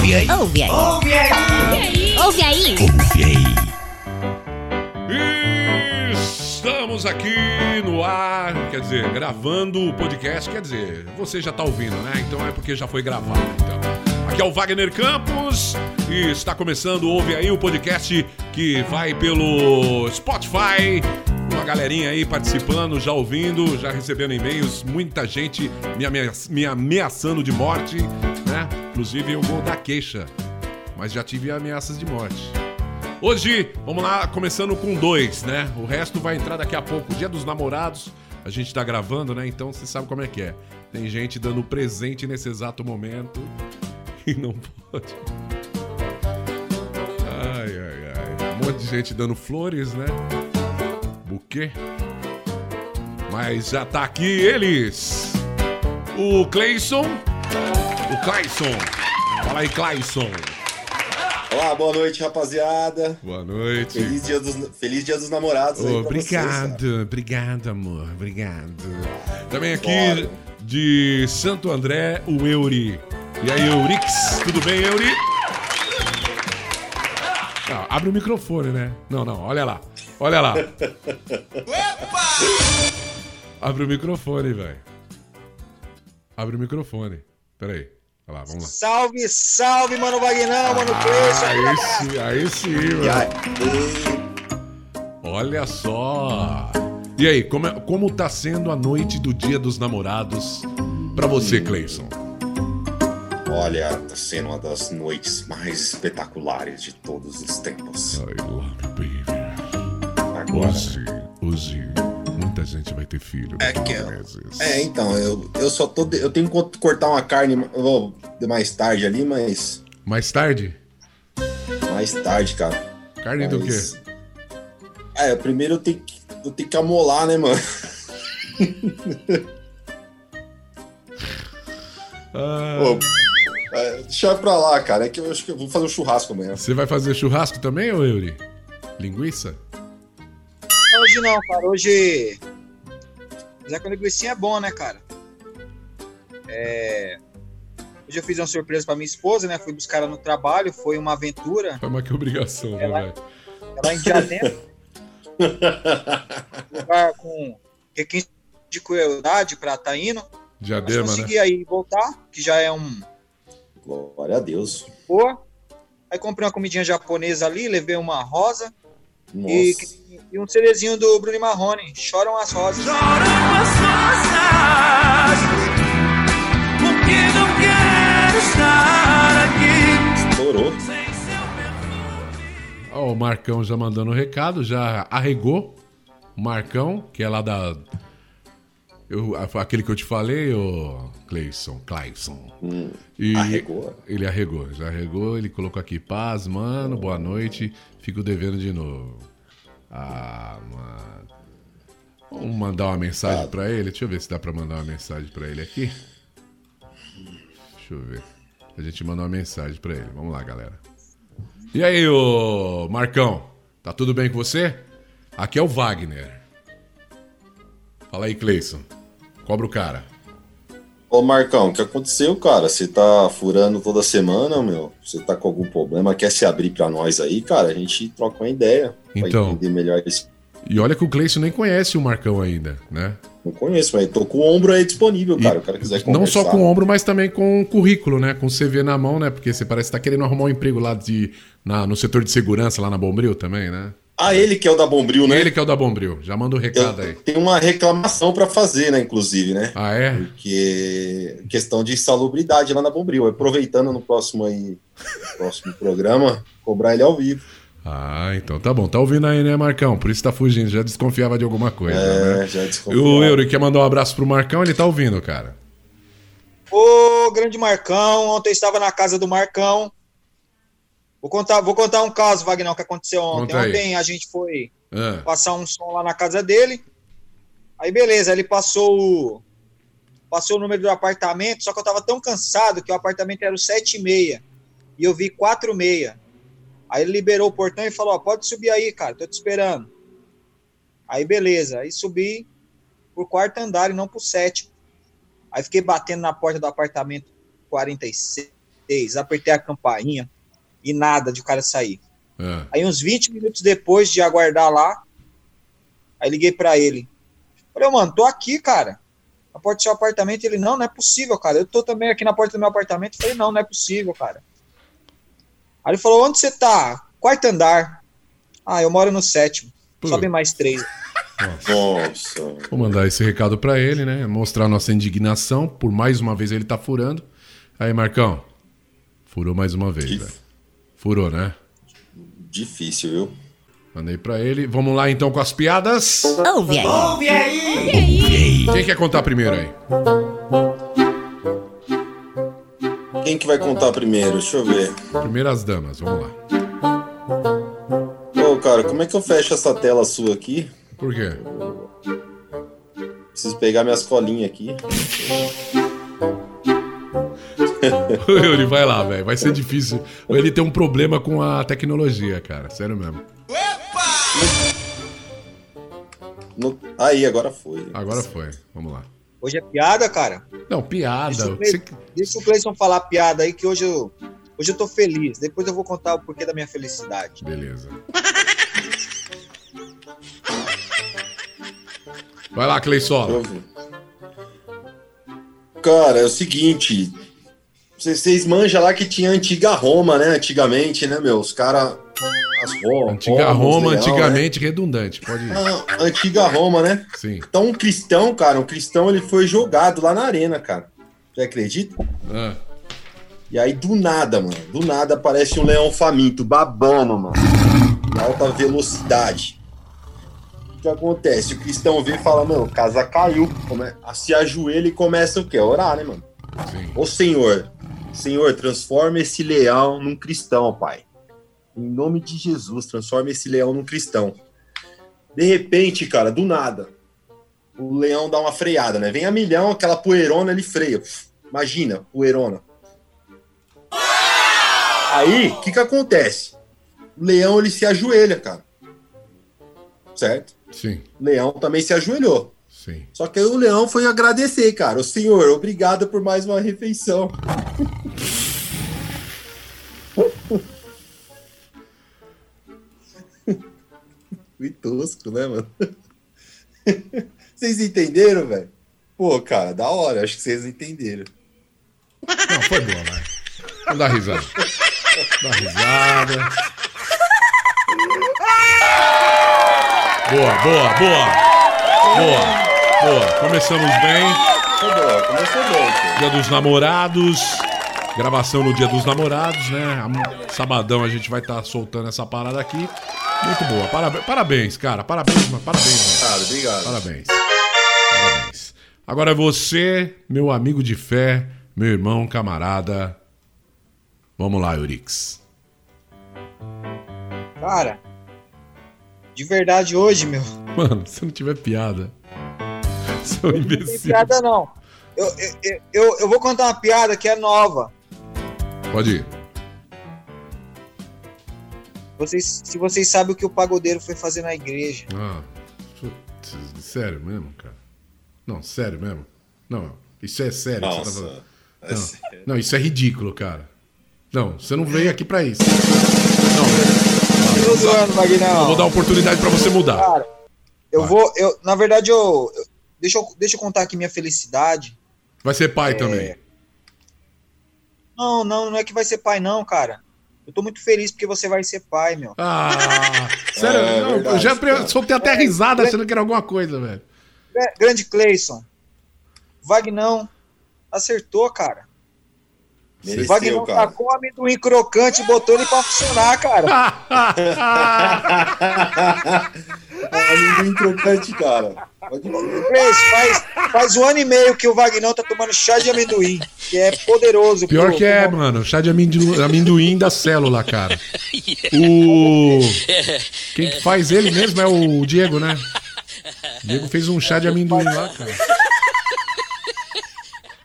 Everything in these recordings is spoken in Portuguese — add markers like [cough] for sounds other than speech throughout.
Ouve aí. Ouve aí. Ouve aí. Ouve aí. Ouve aí. Estamos aqui no ar, quer dizer, gravando o podcast, quer dizer, você já tá ouvindo, né? Então é porque já foi gravado, então. Aqui é o Wagner Campos e está começando, ouve aí o podcast que vai pelo Spotify. Uma galerinha aí participando, já ouvindo, já recebendo e-mails, muita gente me, me ameaçando de morte, né? Inclusive eu vou dar queixa, mas já tive ameaças de morte. Hoje, vamos lá, começando com dois, né? O resto vai entrar daqui a pouco. Dia dos namorados, a gente tá gravando, né? Então você sabe como é que é. Tem gente dando presente nesse exato momento [laughs] e não pode. Ai, ai, ai. Um monte de gente dando flores, né? Buquê. Mas já tá aqui eles. O Cleison. O Clayson. Fala aí, Clayson. Olá, boa noite, rapaziada. Boa noite. Feliz dia dos, feliz dia dos namorados aí pra obrigado, vocês, obrigado, amor, obrigado. Também aqui Bora. de Santo André, o Euri. E aí, Eurix, tudo bem, Euri? Ah, abre o microfone, né? Não, não, olha lá. Olha lá. Abre o microfone, velho. Abre o microfone. Pera aí. Olha lá, vamos lá. Salve, salve, mano Vagnão, mano Cleiton. Aí sim, aí sim, aí, Olha só! E aí, como, é- como tá sendo a noite do Dia dos Namorados pra você, Cleison? Olha, tá sendo uma das noites mais espetaculares de todos os tempos. I love you, baby. Agora. Hoje, hoje, muita gente vai ter filho. É que eu-. É, então, eu, eu só tô. Eu tenho que cortar uma carne vou mais tarde ali, mas. Mais tarde? Mais tarde, cara. Carne do quê? Mas- É, primeiro eu tenho que, eu tenho que amolar, né, mano? [laughs] Ah, é, deixa pra lá, cara. É que eu acho que eu vou fazer um churrasco amanhã. você vai fazer churrasco também, ô Yuri? Linguiça? Hoje não, cara. Hoje. Já que a linguiça é bom, né, cara? É. Hoje eu fiz uma surpresa pra minha esposa, né? Fui buscar ela no trabalho, foi uma aventura. Foi mais que obrigação, né, Ela- velho? Ela em Diadema. [laughs] lugar com requinte de crueldade pra tá indo. Mas Diadema, né? consegui aí voltar, que já é um Glória a Deus. boa. Aí comprei uma comidinha japonesa ali, levei uma rosa Nossa. e, e um cerezinho do Bruno e Marrone. Choram as rosas. Estourou. Ó, o Marcão já mandando o recado, já arregou. O Marcão, que é lá da. Eu, aquele que eu te falei, o Cleison, Clayson. Hum, E arregou. Ele arregou, já arregou, ele colocou aqui, paz, mano, boa noite, fico devendo de novo. Ah, mano. Vamos mandar uma mensagem Ah. pra ele? Deixa eu ver se dá pra mandar uma mensagem pra ele aqui. Deixa eu ver. A gente mandou uma mensagem pra ele. Vamos lá, galera. E aí, ô Marcão? Tá tudo bem com você? Aqui é o Wagner. Fala aí, Cleison. Cobra o cara. Ô Marcão, o que aconteceu, cara? Você tá furando toda semana, meu? Você tá com algum problema? Quer se abrir pra nós aí, cara? A gente troca uma ideia. Então. Pra entender melhor isso. E olha que o Cleison nem conhece o Marcão ainda, né? Não conheço, mas tô com o ombro aí disponível, cara. o cara quiser conversar. Não só com o ombro, mas também com o currículo, né? Com o CV na mão, né? Porque você parece que tá querendo arrumar um emprego lá de, na, no setor de segurança, lá na Bombril também, né? Ah, ele que é o da Bombril, né? Ele que é o da Bombril. Já manda o recado aí. Eu tenho uma reclamação pra fazer, né, inclusive, né? Ah, é? Porque questão de insalubridade lá na Bombril. Aproveitando no próximo aí, próximo programa, cobrar ele ao vivo. Ah, então tá bom. Tá ouvindo aí, né, Marcão? Por isso tá fugindo. Já desconfiava de alguma coisa, né? É, já E desconfiado. o Euro quer mandar um abraço pro Marcão, ele tá ouvindo, cara. Ô, grande Marcão, ontem eu estava na casa do Marcão. Vou contar, vou contar um caso, Wagner, que aconteceu ontem. Ontem a gente foi Ah, passar um som lá na casa dele. Aí beleza, ele passou o passou o número do apartamento, só que eu tava tão cansado que o apartamento era o 76 e eu vi 46. Aí ele liberou o portão e falou: ó, "Pode subir aí, cara, tô te esperando". Aí beleza, aí subi pro quarto andar e não pro sétimo. Aí fiquei batendo na porta do apartamento 46, apertei, a campainha e nada de o cara sair. É. Aí uns 20 minutos depois de aguardar lá, aí liguei pra ele. Falei, mano, tô aqui, cara. Na porta do seu apartamento. Ele, não, não é possível, cara. Eu tô também aqui na porta do meu apartamento. Falei, não, não é possível, cara. Aí ele falou, onde você tá? Quarto andar. Ah, eu moro no sétimo. Pô. Sobe mais três. Nossa. Vou mandar esse recado pra ele, né? Mostrar nossa indignação. Por mais uma vez ele tá furando. Aí, Marcão. Furou mais uma vez, Que- velho. Furou, né? Difícil, viu? Mandei pra ele. Vamos lá então com as piadas. Ouve aí. Quem quer contar primeiro aí? Quem que vai contar primeiro? Deixa eu ver. Primeiras damas, vamos lá. Ô, cara, como é que eu fecho essa tela sua aqui? Por quê? Preciso pegar minhas colinhas aqui. [laughs] Yuri, vai lá, velho. Vai ser difícil. Ele tem um problema com a tecnologia, cara. Sério mesmo. No- Aí, agora foi. Agora foi. Vamos lá. Hoje é piada, cara. Não, piada. Deixa o Cleison falar a piada aí, que hoje eu, hoje eu tô feliz. Depois eu vou contar o porquê da minha felicidade. Beleza. Vai lá, Cleisola. Ouve. Cara, é o seguinte. Vocês, manjam lá que tinha antiga Roma, né? Antigamente, né, meu? Os caras. As Roma. Antiga Roma, antigamente redundante. Pode ir. Né? Ah, antiga Roma, né? Sim. Então, um cristão, cara, um cristão, ele foi jogado lá na arena, cara. Você acredita? Ah, E aí, do nada, mano, do nada aparece um leão faminto, babando, mano. Em alta velocidade. O que acontece? O cristão vê e fala, mano, casa caiu. Come... Se ajoelha e começa o quê? Orar, né, mano? sim. Ô Senhor, Senhor, transforma esse leão num cristão, Pai. Em nome de Jesus, transforma esse leão num cristão. De repente, cara, do nada, o leão dá uma freada, né? Vem a milhão, aquela poeirona, ele freia. Imagina, poeirona. Aí, o que que acontece? O leão, ele se ajoelha, cara. Certo? Sim, O leão também se ajoelhou. Sim. Só que aí o leão foi agradecer, cara. O senhor, obrigado por mais uma refeição. [laughs] Fui tosco, né, mano? Vocês entenderam, velho? Pô, cara, da hora. Acho que vocês entenderam. Não, foi boa, vai. Vamos dar risada. Dá risada. Boa, boa, boa. Boa, boa. Começamos bem. Começou bom, começou bom. Dia dos namorados. Gravação no dia dos namorados, né? Sabadão a gente vai estar soltando essa parada aqui. Muito boa. Parabéns, parabéns cara. Parabéns, mano. Parabéns, mano. Cara, obrigado. Parabéns. Parabéns. Agora é você, meu amigo de fé, meu irmão, camarada. Vamos lá, Eurix. Cara, de verdade hoje, meu. Mano, se não tiver piada. Não tem piada, não. Eu, eu, eu- eu, vou contar uma piada que é nova. Pode ir. Vocês, se vocês sabem o que o pagodeiro foi fazer na igreja. Ah, putz, sério mesmo, cara? Não, sério mesmo? Não, isso é sério. que você tá falando. Nossa. é Não, sério. não, isso é ridículo, cara. Não, você não veio aqui pra isso. Zoando, Eu vou dar oportunidade pra você mudar. Cara, eu Vai. vou. Eu, na verdade, eu- deixa, eu. Deixa eu contar aqui minha felicidade. Vai ser É. pai também. Não, não, não é que vai ser pai, não, cara. Eu tô muito feliz porque você vai ser pai, meu. Ah, sério, É, não, verdade, eu já cara. soltei até risada achando que era alguma coisa, velho. Gra- Grande Cleison. Vagnão acertou, cara. O Mereceu, Vagnão cara. tacou amendoim crocante e botou ele pra funcionar, cara. Amendoim crocante, cara. Faz, faz um ano e meio que o Vagnão tá tomando chá de amendoim, que é poderoso. Pior pro- que é, pro- mano, chá de amendoim, amendoim da célula, cara. O. Quem que faz ele mesmo é o Diego, né? O Diego fez um chá de amendoim lá, cara.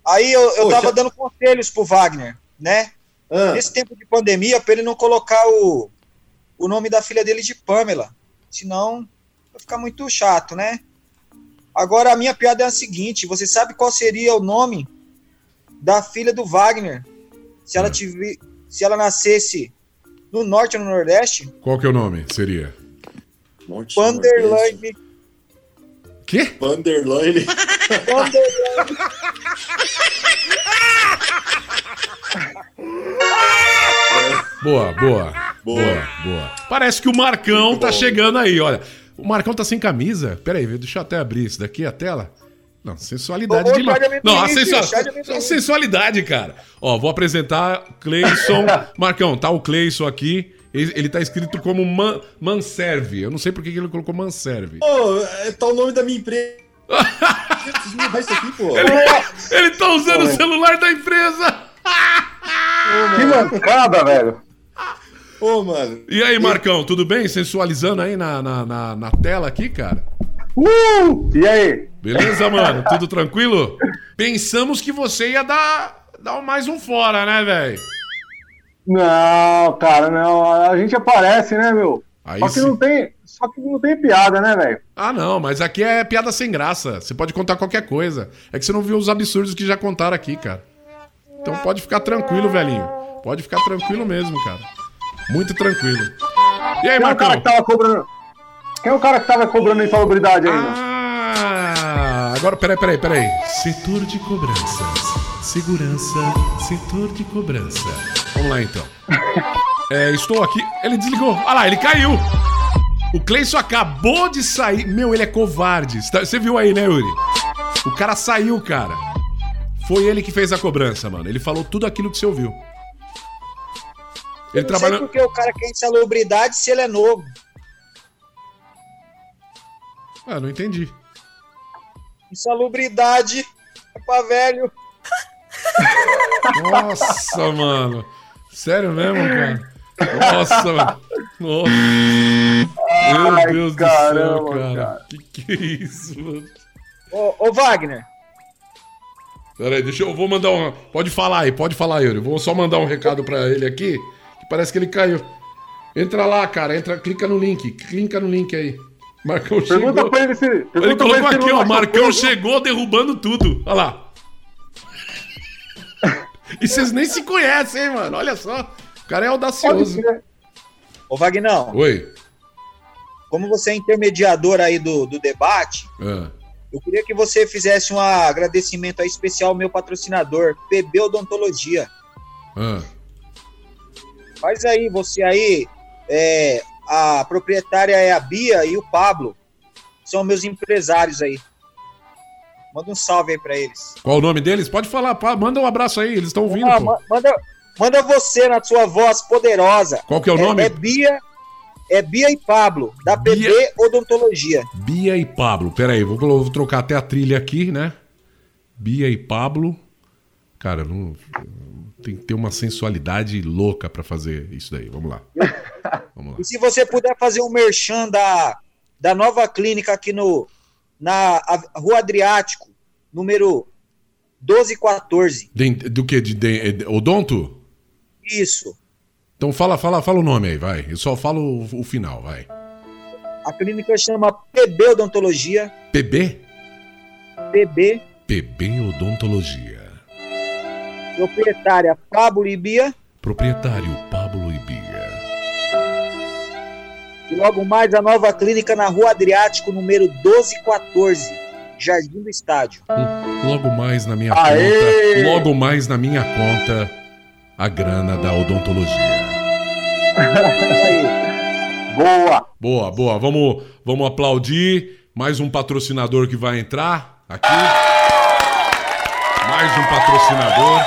Aí eu, eu Poxa. tava dando conselhos pro Wagner, né? Ah, Nesse tempo de pandemia, pra ele não colocar o, o nome da filha dele de Pamela. Senão vai ficar muito chato, né? Agora a minha piada é a seguinte: você sabe qual seria o nome da filha do Wagner se ela, É. tive, se ela nascesse no norte ou no nordeste, Qual que é o nome? Seria? Monte Vanderlane. Quê? [laughs] Boa, boa. Boa, Boa. boa. Parece que o Marcão Muito tá bom. chegando aí, olha. O Marcão tá sem camisa. Pera aí, deixa eu até abrir isso daqui, a tela. Não, sensualidade Ô, demais. de Não, a amendoim. sensualidade, cara. Ó, vou apresentar Cleison. [laughs] Marcão, tá o Cleison aqui. Ele, ele tá escrito como Man, Manserve. Eu não sei por que ele colocou Manserve. Ô, é, tá o nome da minha empresa. Isso aqui, pô. Ele tá usando o celular da empresa. Que mancada, velho. Ô, mano. E aí, Marcão, tudo bem? Sensualizando aí na, na, na, na tela aqui, cara? Uh! E aí? Beleza, mano? Tudo tranquilo? Pensamos que você ia dar, dar mais um fora, né, velho? Não, cara, não. A gente aparece, né, meu? Aí Só que sim. não tem. Só que não tem piada, né, velho? Ah, não, mas aqui é piada sem graça. Você pode contar qualquer coisa. É que você não viu os absurdos que já contaram aqui, cara. Então pode ficar tranquilo, velhinho. Pode ficar tranquilo mesmo, cara. Muito tranquilo. E aí, Quem é o cara que tava cobrando. Quem é o cara que tava cobrando insalubridade aí, mano? Ah, agora, peraí, peraí, peraí. Setor de cobranças. Segurança, setor de cobrança. Vamos lá, então. [laughs] É, estou aqui. Ele desligou. Olha lá, ele caiu. O Cleison acabou de sair. Meu, ele é covarde. Você tá- viu aí, né, Yuri? O cara saiu, cara. Foi ele que fez a cobrança, mano. Ele falou tudo aquilo que você ouviu. Ele trabalhou. porque o cara quer insalubridade se ele é novo. Ah, não entendi. Insalubridade é pra velho. Nossa, mano. Sério mesmo, cara? Nossa, mano. Nossa. Meu Ai, Deus caramba, do céu, cara. cara. Que que é isso, mano? Ô, ô Wagner, Pera aí, deixa eu. Vou mandar um. Pode falar aí, pode falar, Yuri. Vou só mandar um recado pra ele aqui. Que parece que ele caiu. Entra lá, cara. Entra, clica no link. Clica no link aí. Marcão Pergunta chegou. pra ele se. Pergunta Ele pra colocou aqui, ó. Marcão chegou derrubando tudo. Olha lá. [laughs] E vocês nem se conhecem, hein, mano? Olha só. O cara é audacioso. ô Vagnão, Oi. Como você é intermediador aí do, do debate, Ah. eu queria que você fizesse um agradecimento aí especial ao meu patrocinador, PB Odontologia. Ah. Faz aí, você aí, é, a proprietária é a Bia e o Pablo, são meus empresários aí. Manda um salve aí pra eles. Qual o nome deles? Pode falar, pá, manda um abraço aí, eles estão ouvindo, Ah, manda, manda você na sua voz poderosa. Qual que é o nome? É, Bia, é Bia e Pablo, da PB Bia- Odontologia. Bia e Pablo. Pera aí, vou, vou trocar até a trilha aqui, né? Bia e Pablo. Cara, não, tem que ter uma sensualidade louca pra fazer isso daí. Vamos lá. Vamos lá. [laughs] E se você puder fazer um merchan da, da nova clínica aqui no, na Rua Adriático, número 1214. De- do que? De, de- de- odonto? Isso. Então fala, fala, fala o nome aí, vai. Eu só falo o, o final, vai. A clínica chama PB Odontologia. PB? PB, PB Odontologia. proprietária Pablo e Bia. Proprietário Pablo e Bia. E logo mais a nova clínica na Rua Adriático, número 1214, Jardim do Estádio. Logo mais na minha Aê! conta. Logo mais na minha conta. A grana da odontologia. Aí. [laughs] Boa! Boa, boa. Vamos, vamos aplaudir. Mais um patrocinador que vai entrar aqui. Mais um patrocinador.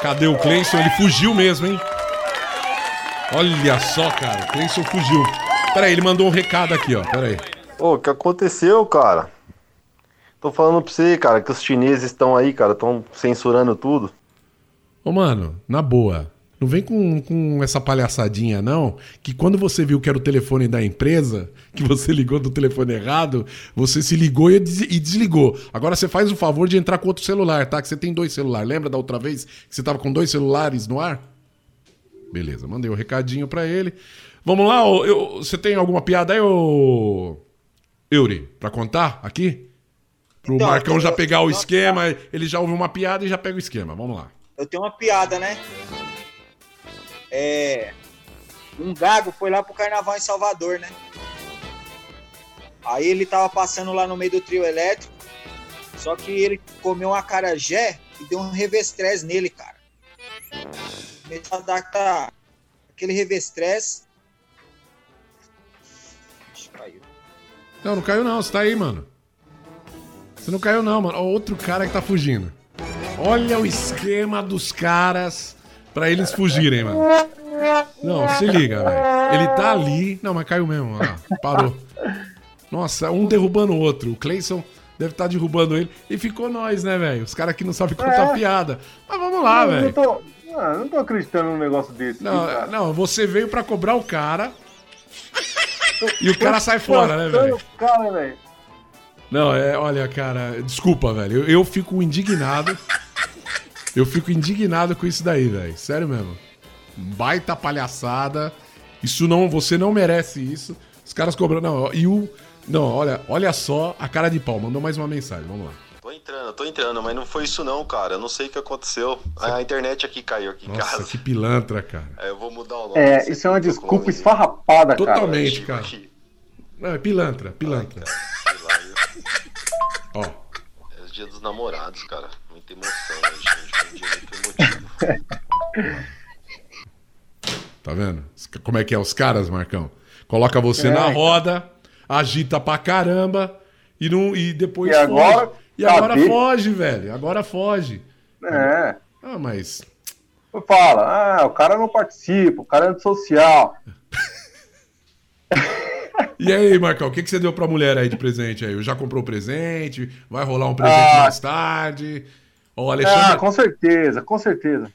Cadê o Cleison? Ele fugiu mesmo, hein? Olha só, cara. O Cleison fugiu. Peraí, ele mandou um recado aqui, ó. Peraí. Ô, o que aconteceu, cara? Tô falando pra você, cara, que os chineses estão aí, cara, estão censurando tudo. Ô, mano, na boa. Não vem com, com essa palhaçadinha, não. Que quando você viu que era o telefone da empresa, que você ligou do telefone errado, você se ligou e, des- e desligou. Agora você faz o favor de entrar com outro celular, tá? Que você tem dois celulares. Lembra da outra vez que você tava com dois celulares no ar? Beleza, mandei o um recadinho pra ele. Vamos lá, ô, eu- você tem alguma piada aí, ô. Yuri, pra contar aqui? Pro Então, Marcão já eu- pegar o eu- esquema, ele já ouve uma piada e já pega o esquema. Vamos lá. eu tenho uma piada, né? É. Um gago foi lá pro carnaval em Salvador, né? Aí ele tava passando lá no meio do trio elétrico, só que ele comeu um acarajé e deu um revestrez nele, cara. Começou a dar aquela- aquele revestrez. Não, não caiu não, você tá aí, mano. Você não caiu não, mano. Outro cara que tá fugindo. Olha o esquema dos caras pra eles fugirem, mano. Não, se liga, velho. Ele tá ali. Não, mas caiu mesmo. Parou. Nossa, um derrubando o outro. O Clayson deve estar derrubando ele. E ficou nós, né, velho? Os caras que não sabem contar É. piada. Mas vamos lá, eu não velho. tô, ah, não tô acreditando num negócio desse. Não, cara. não, você veio pra cobrar o cara. E o cara sai fora, né, velho? Velho. Não, é, olha, cara, desculpa, velho. Eu, eu fico indignado. Eu fico indignado com isso daí, velho. Sério mesmo. Baita palhaçada. Isso não, você não merece isso. Os caras cobrando. Não, e o. Não, olha, olha só a cara de pau. Mandou mais uma mensagem, vamos lá. Tô entrando, tô entrando, mas não foi isso não, cara. Eu não sei o que aconteceu. A internet aqui caiu aqui em Nossa, casa. que pilantra, cara. Aí eu vou mudar o nome. É, isso é uma desculpa esfarrapada, cara. Totalmente, aqui, cara. Não, é pilantra, pilantra. sei lá, eu- Ó, É os dias dos namorados, cara. Muita emoção, [laughs] né, gente? Foi um dia muito emotivo. tá vendo? Como é que é os caras, Marcão? Coloca você É, na roda, agita pra caramba e, não, e depois E agora, foge. E agora cadê? foge, velho. Agora foge. É. Ah, mas. Fala, ah, o cara não participa, o cara é antissocial. E aí, Marcão, o que, que você deu pra mulher aí de presente aí? Já comprou presente? Vai rolar um presente Ah. mais tarde? O Alexandre. Ah, com certeza, com certeza,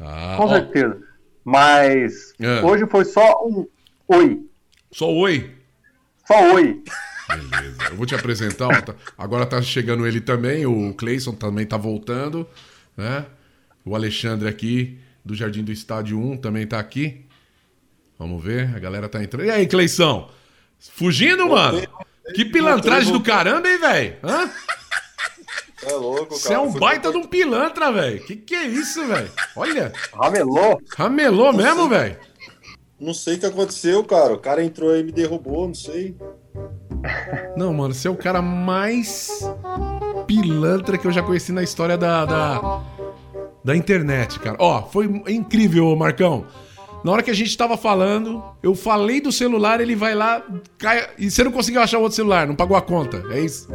Ah, com ó, certeza. Mas É. hoje foi só um oi. Só oi. Só oi. Beleza. Eu vou te apresentar. ó, tá- agora tá chegando ele também. O Cleison também tá voltando. Né? O Alexandre aqui, do Jardim do Estádio 1, também tá aqui. Vamos ver, a galera tá entrando. E aí, Cleição? Fugindo, mano? Que pilantragem do caramba, hein, velho? Hã? É louco, cara. Você é um baita de um pilantra, velho. Que que é isso, velho? Olha, Ramelou. ramelou mesmo, velho. Não sei o que aconteceu, cara. O cara entrou aí e me derrubou, não sei. [laughs] Não, mano, você é o cara mais pilantra que eu já conheci na história da, da, da internet, cara. Ó, foi incrível, Marcão. Na hora que a gente tava falando, eu falei do celular, ele vai lá, cai, e você não conseguiu achar o outro celular, não pagou a conta, é isso?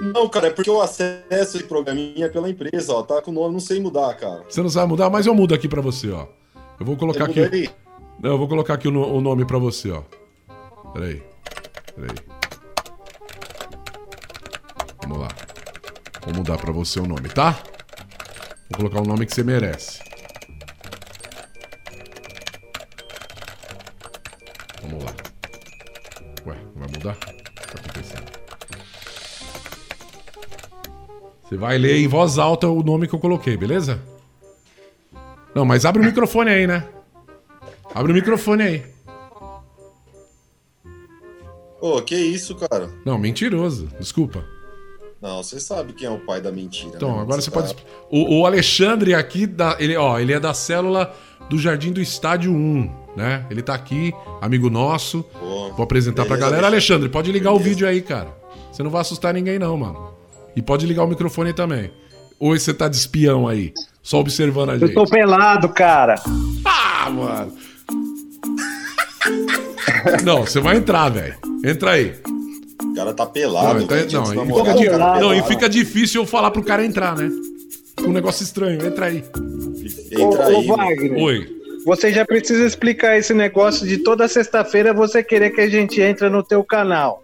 Não, cara, é porque eu acesso esse programinha pela empresa, ó. Tá com o nome, não sei mudar, cara. Você não sabe mudar, mas eu mudo aqui pra você, ó. Eu vou colocar aqui. aí? Não, eu vou colocar aqui o, o nome pra você, ó. Peraí. Peraí. Vamos lá. Vou mudar pra você o nome, tá? Vou colocar o nome que você merece. Vai ler em voz alta o nome que eu coloquei, beleza? Não, mas abre o microfone aí, né? Abre o microfone aí. Ô, que isso, cara? Não, mentiroso. Desculpa. Não, você sabe quem é o pai da mentira. Então, né? agora você pode. O, o Alexandre aqui, da, ele, ó, ele é da célula do Jardim do Estádio 1, né? Ele tá aqui, amigo nosso. Pô, Vou apresentar pra beleza, galera. Alexandre, pode ligar o Beleza. vídeo aí, cara. Você não vai assustar ninguém, não, mano. E pode ligar o microfone também. Ou você tá de espião aí, só observando a Eu gente. tô pelado, cara. Ah, mano! Não, você vai entrar, velho. Entra aí. O cara tá pelado, Não, velho, dia não, e fica, o cara não, e pelado. fica difícil eu falar pro cara entrar, né? Um negócio estranho, entra aí. Entra ô, aí. ô, Wagner, Oi. você já precisa explicar esse negócio de toda sexta-feira você querer que a gente entre no teu canal.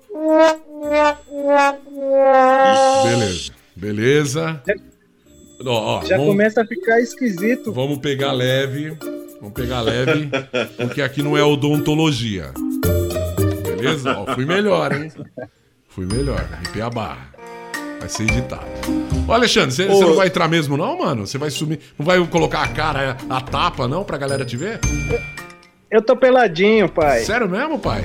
Beleza. Beleza. Ó, ó, Já vamos, começa a ficar esquisito. vamos pegar leve. Vamos pegar leve, porque aqui não é odontologia. Beleza? Ó, fui melhor, hein? Fui melhor. Arrepiei a barra. Vai ser editado. Ô, Alexandre, você você Ô. não vai entrar mesmo, não, mano? Você vai sumir. Não vai colocar a cara, a tapa, não, pra galera te ver? Eu tô peladinho, pai. Sério mesmo, pai?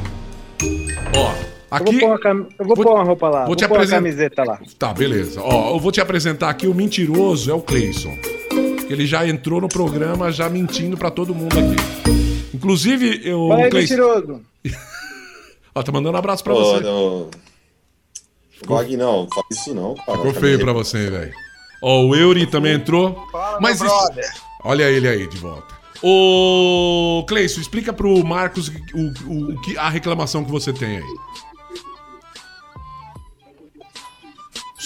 Ó, Eu aqui. vou pôr uma, cam... eu vou Vou- pôr uma roupa lá. vou Vou, te pôr uma apresen- camiseta lá. Tá, beleza. Ó, eu vou te apresentar aqui o mentiroso, é o Cleison. Ele já entrou no programa já mentindo pra todo mundo aqui. Inclusive, eu. Vai, Cleison- mentiroso. [laughs] Ó, tá mandando um abraço pra Ô, você. não. Wag, não, faz isso não, cara. Ficou Tá feio pra você, velho. Ó, o Eury também entrou. Fala, Mas meu isso-. Olha ele aí de volta. Ô, Cleison, explica pro Marcos o, o- o que, a reclamação que você tem aí.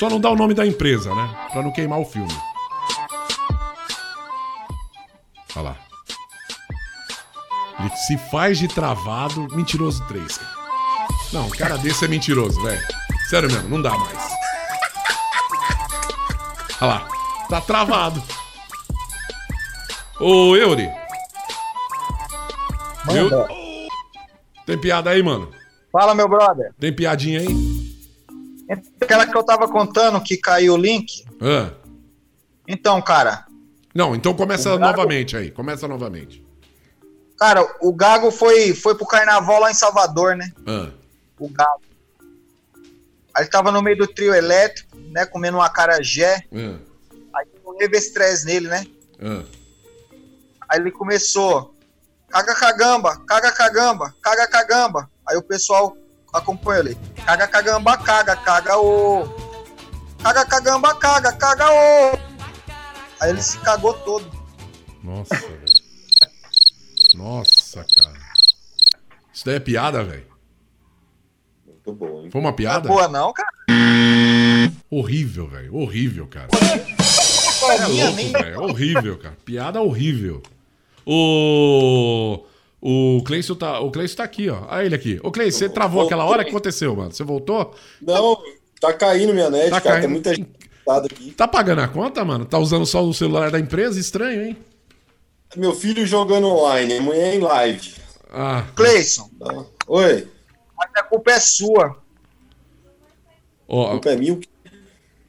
Só não dá o nome da empresa, né? Pra não queimar o filme. Olha lá. Ele se faz de travado, mentiroso 3. cara. Não, um cara desse é mentiroso, velho. Sério mesmo, não dá mais. Olha lá. Tá travado. Ô, Eury. Eu... Tem piada aí, mano? Fala, meu brother. Tem piadinha aí? Aquela que eu tava contando que caiu o link. Ah. Então, cara, Não, então começa Gago- novamente aí. Começa novamente. cara, o Gago foi, foi pro carnaval lá em Salvador, né? Ah. O Gago. Aí ele tava no meio do trio elétrico, né? Comendo um acarajé. Ah. Aí teve esse estresse nele, né? Ah. Aí ele começou. Caga cagamba, caga cagamba, caga cagamba. Aí o pessoal acompanha ele. Caga cagamba, caga, caga o. Caga cagamba, caga, caga o. Aí ele se cagou todo. Nossa, velho. Nossa, cara. Isso daí é piada, velho? Muito bom, hein? Foi uma Não é piada? boa, não, cara. Horrível, velho. Horrível, cara. É louco, velho. Horrível, cara. Piada horrível. O. O Cleison tá, o Cleison tá aqui, ó. Olha ele aqui. Ô, Cleison, você travou aquela hora? O que aconteceu, mano? Você voltou? Não, tá caindo minha net, Tá cara. caindo. Tem muita gente aqui. Tá pagando a conta, mano? Tá usando só o celular da empresa? Estranho, hein? Meu filho jogando online, amanhã em live. Ah, Cleison, Tá? Oi, mas a culpa é sua. a ó. culpa é minha.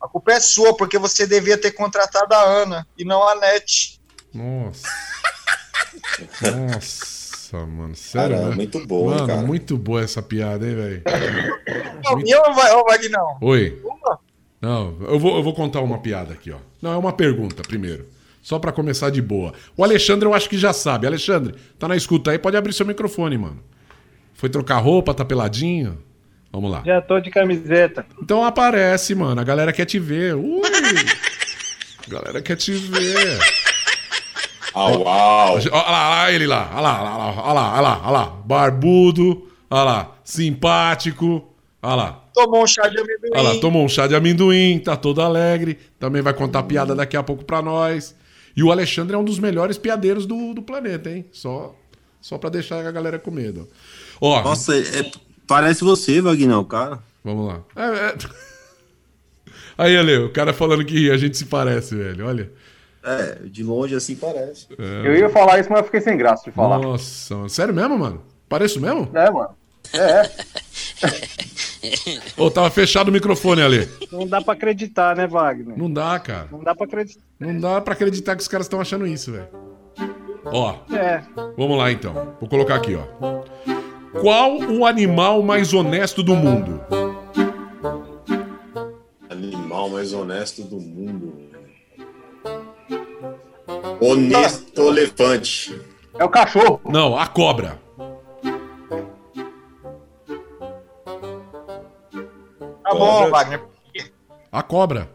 A culpa é sua, porque você devia ter contratado a Ana e não a NET. Nossa. [laughs] Nossa, mano. Sério, Cara, né? muito bom, Mano, cara. muito boa essa piada, hein, velho? E eu, ô, Vagnão? Oi. Uma? Não, eu vou, eu vou contar uma piada aqui, ó. Não, é uma pergunta primeiro. Só pra começar de boa. O Alexandre eu acho que já sabe. Alexandre, tá na escuta aí? Pode abrir seu microfone, mano. Foi trocar roupa, tá peladinho? Vamos lá. Já tô de camiseta. Então aparece, mano. A galera quer te ver. Ui! A galera quer te ver. Au, au. Olha lá, olha lá ele lá. Olha lá, olha lá, olha lá, olha lá, olha lá. Barbudo. Olha lá. Simpático. Olha lá. Tomou um chá de amendoim. Olha lá, tomou um chá de amendoim, tá todo alegre. Também vai contar piada daqui a pouco pra nós. E o Alexandre é um dos melhores piadeiros do, do planeta, hein? Só, só pra deixar a galera com medo. Ó, Nossa, é- parece você, Vagnão, cara. vamos lá. É, é. [laughs] Aí, Ale, o cara falando que a gente se parece, velho. Olha. É, de longe assim parece. Eu ia falar isso, mas eu fiquei sem graça de falar. Nossa, mano. sério mesmo, mano? Pareço mesmo? É, mano. É, [laughs] Ô, tava fechado o microfone, Ale. Não dá pra acreditar, né, Wagner? Não dá, cara. Não dá pra acreditar. Não dá pra acreditar que os caras estão achando isso, velho. Ó, É. Vamos lá então. Vou colocar aqui, ó. Qual o animal mais honesto do mundo? Animal mais honesto do mundo. Honesto elefante. é o cachorro. Não, a cobra. Tá bom, Wagner. A cobra.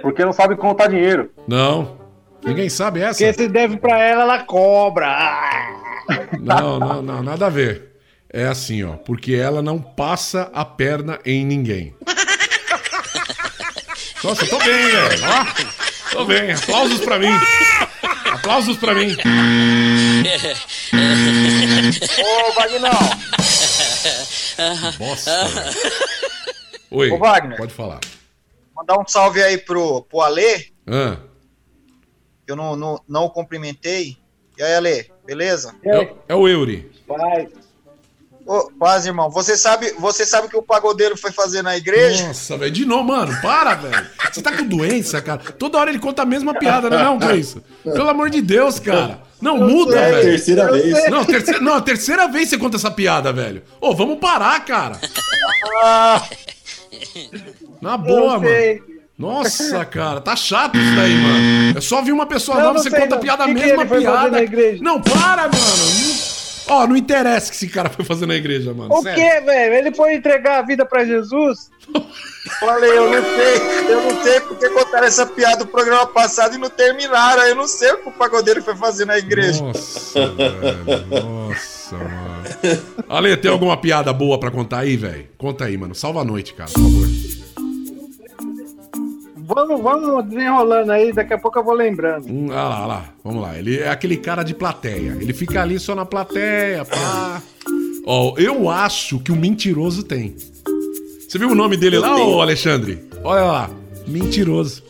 Porque não sabe contar dinheiro. Não. Ninguém sabe essa? Porque se deve pra ela, ela cobra. Não, não, não, nada a ver. É assim, ó. Porque ela não passa a perna em ninguém. Nossa, eu tô bem, velho. Ó, tô bem. Aplausos pra mim. Aplausos pra mim. Ô, Vagnão. Bosta. Oi. Ô, Wagner. Pode falar. Mandar um salve aí pro, pro Alê, Ah, que eu não, não, não o cumprimentei. E aí, Alê, beleza? é, o- é o Eury. Vai. Ô, paz, irmão. Você sabe, você sabe o que o pagodeiro foi fazer na igreja? Nossa, velho. De novo, mano, para, velho. Você tá com doença, cara. Toda hora ele conta a mesma piada, não é não, Cleiton? Pelo amor de Deus, cara. Não, muda, É a velho. terceira vez. Não, terceira, não, a terceira vez você conta essa piada, velho. Ô, vamos parar, cara. Ah, Na boa, eu mano. sei. Nossa, cara, tá chato isso daí, mano. É só vir uma pessoa Não, nova, não você sei, conta a piada, a Que que mesma piada. na igreja? Não, para, mano. Ó, não interessa o que esse cara foi fazer na igreja, mano. O sério. que, velho? Ele foi entregar a vida pra Jesus? Falei, eu não sei, eu não sei porque contaram essa piada do programa passado e não terminaram. Eu não sei o que o pagodeiro foi fazer na igreja. Nossa, velho. Nossa, mano. Ale, tem alguma piada boa pra contar aí, velho? Conta aí, mano. Salva a noite, cara, por favor. Vamos, vamos desenrolando aí, daqui a pouco eu vou lembrando. Hum, ah lá, ah lá. Vamos lá. Ele é aquele cara de plateia. Ele fica ali só na plateia, pá. Ó, eu acho que o mentiroso tem. Você viu o nome dele lá, ô Alexandre? Olha lá. Mentiroso.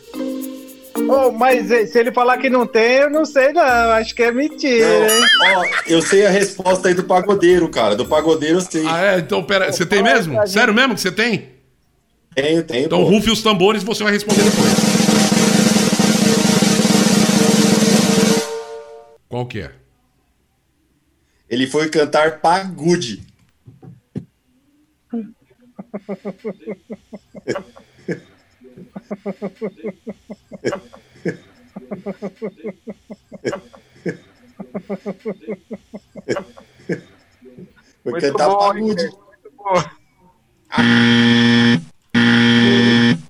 Oh, mas eh, se ele falar que não tem, eu não sei não. Acho que é mentira, hein? Ó, eu sei a resposta aí do pagodeiro, cara. Do pagodeiro eu sei. Ah, é? Então, pera. Você tem mesmo? Sério mesmo que você tem? Tenho, tenho. Então, pô. rufe os tambores você vai responder depois. Qual que é? Ele foi cantar pagude. Foi Muito cantar bom, Muito bom.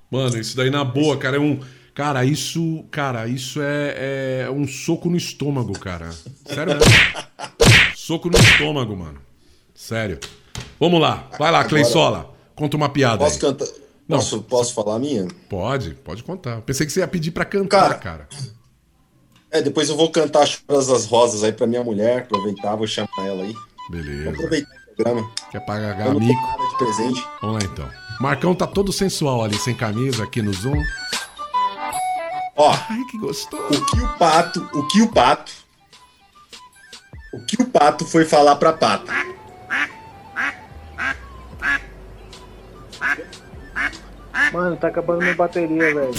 Mano, isso daí na boa, cara, é um. Cara, isso. Cara, isso é, é um soco no estômago, cara. Sério mesmo. Soco no estômago, mano. Sério. Vamos lá. Vai lá, Cleisola. Conta uma piada Posso aí. cantar? Não. Posso, posso falar a minha? Pode, pode contar. Pensei que você ia pedir pra cantar, cara. É, depois eu vou cantar Choras das Rosas aí pra minha mulher, aproveitar, vou chamar ela aí. Vou Beleza. aproveitar o programa. Quer pagar tenho mico? nada de presente. Vamos lá então. Marcão tá todo sensual ali, sem camisa, aqui no Zoom. Ó, Ai, que gostoso. o que o pato, o que o pato, o que o pato foi falar pra pata? Mano, tá acabando minha bateria, velho.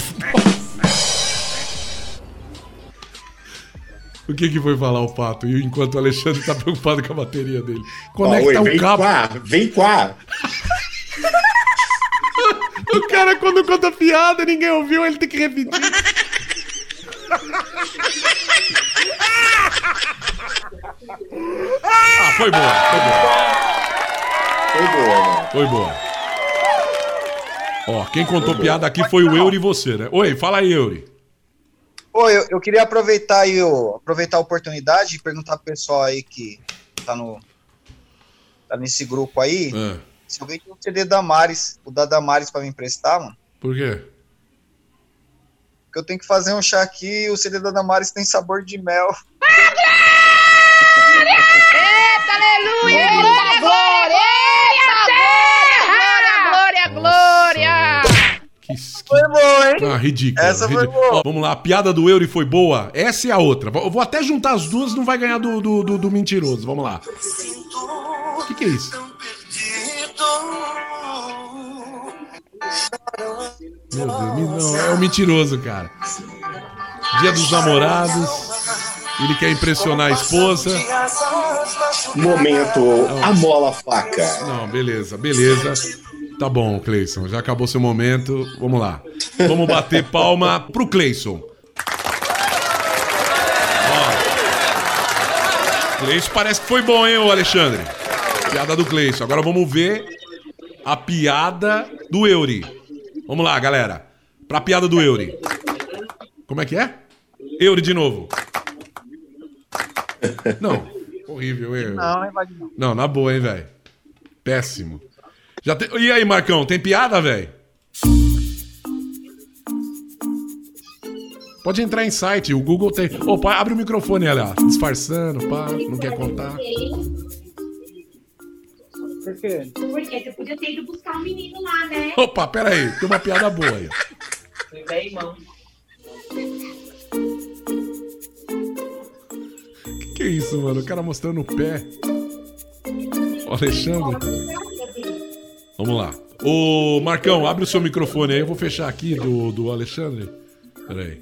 O que que foi falar o pato? E enquanto o Alexandre tá preocupado com a bateria dele. Ó, Conecta oi, vem o cabo. cá, vem cá. O cara, quando conta piada, ninguém ouviu, ele tem que repetir. Ah, foi boa, foi boa. Foi boa, mano. Foi boa. Ó, quem contou piada aqui foi o Euri e você, né? Oi, fala aí, Euri. Ô, eu, eu queria aproveitar aí, o- aproveitar a oportunidade e perguntar pro pessoal aí que tá no tá nesse grupo aí, Ah, se alguém tem um CD da Damares, o da Damares pra me emprestar, mano. por quê? Porque eu tenho que fazer um chá aqui e o CD da Damares tem sabor de mel. Aleluia! Glória, glória! Glória, glória, glória! Que, que... Foi bom, hein? Ah, ridículo. Essa foi ridículo. boa. Ó, vamos lá, a piada do Euri foi boa. Essa é a outra. Eu vou até juntar as duas, não vai ganhar do, do, do- do mentiroso. Vamos lá. O que, que é isso? Meu Deus, não, é o mentiroso, cara. Dia dos namorados. Ele quer impressionar a esposa. Momento, a mola faca. Não, beleza, beleza. Tá bom, Cleison. Já acabou seu momento. Vamos lá. Vamos bater palma pro Cleison. Ó. Cleison parece que foi bom, hein, ô Alexandre? Piada do Cleison. Agora vamos ver a piada do Euri. Vamos lá, galera. Pra piada do Euri. Como é que é? Euri de novo. Não. Horrível, Euri. Não, hein? Não, na boa, hein, velho. Péssimo. Já tem... E aí, Marcão, tem piada, velho? Pode entrar em site, o Google tem. Opa, abre o microfone, olha. Disfarçando, pá, não quer contar. Por quê? Porque você podia ter ido buscar um menino lá, né? Opa, pera aí, tem uma piada boa aí. Que que é isso, mano? O cara mostrando o pé. O Alexandre. Vamos lá. Ô, Marcão, abre o seu microfone aí. Eu vou fechar aqui do, do Alexandre. Pera aí.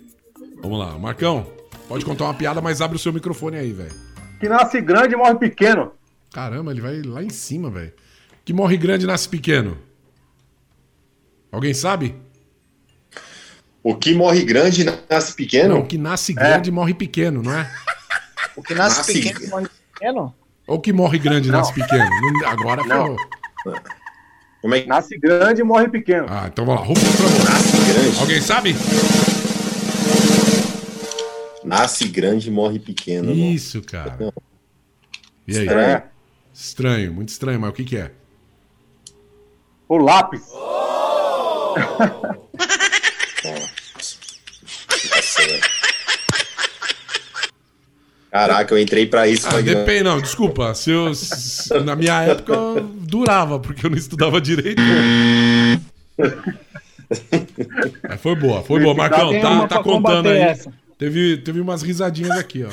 Vamos lá. Marcão, pode contar uma piada, mas abre o seu microfone aí, velho. Que nasce grande e morre pequeno. Caramba, ele vai lá em cima, velho. Que morre grande e nasce pequeno. Alguém sabe? O que morre grande nasce pequeno? Não, o que nasce grande morre pequeno, não é? O que nasce, Nasce- pequeno morre pequeno? Ou o que morre grande nasce pequeno? Não- Agora Não. ferrou. Como é que Nasce grande e morre pequeno. Ah, então vamos lá. Rufo nasce grande? Alguém sabe? Nasce grande e morre pequeno. mano. Isso, cara. E aí? Estranho. É. Estranho, muito estranho, mas o que que é? O lápis. Velho. [laughs] Caraca, eu entrei pra isso. Ah, depende, não, desculpa. Se eu, se- na minha época eu durava, porque eu não estudava direito. Mas foi boa, foi boa. Marcão, tá, tá contando aí. essa. Teve, teve umas risadinhas aqui, ó.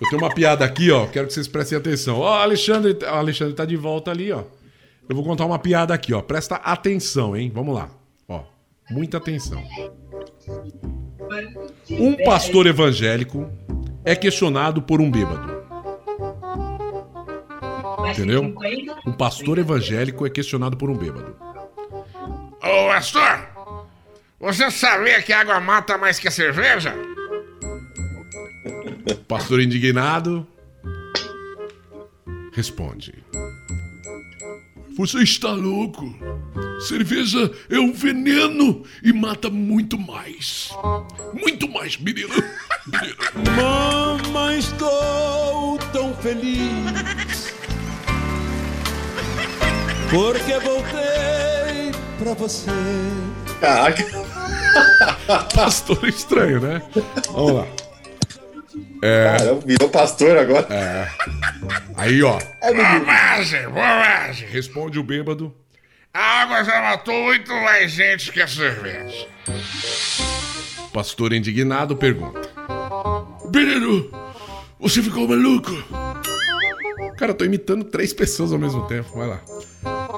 Eu tenho uma piada aqui, ó. Quero que vocês prestem atenção. Ó, Alexandre, o Alexandre tá de volta ali, ó. Eu vou contar uma piada aqui, ó. Presta atenção, hein? Vamos lá. Ó, muita atenção. Um pastor evangélico é questionado por um bêbado. Entendeu? Um pastor evangélico é questionado por um bêbado. Ô, pastor! Você sabia que a água mata mais que a cerveja? Pastor indignado responde: Você está louco? Cerveja é um veneno e mata muito mais. Muito mais, menino. Mamãe, estou tão feliz porque voltei pra você. Caraca. Pastor estranho, né? Vamos lá. Cara, virou pastor agora. Aí, ó. Bobagem, bobagem. Responde o bêbado. A água já matou muito mais gente que a cerveja. Pastor indignado pergunta: Menino, você ficou maluco? Cara, eu tô imitando três pessoas ao mesmo tempo. Vai lá.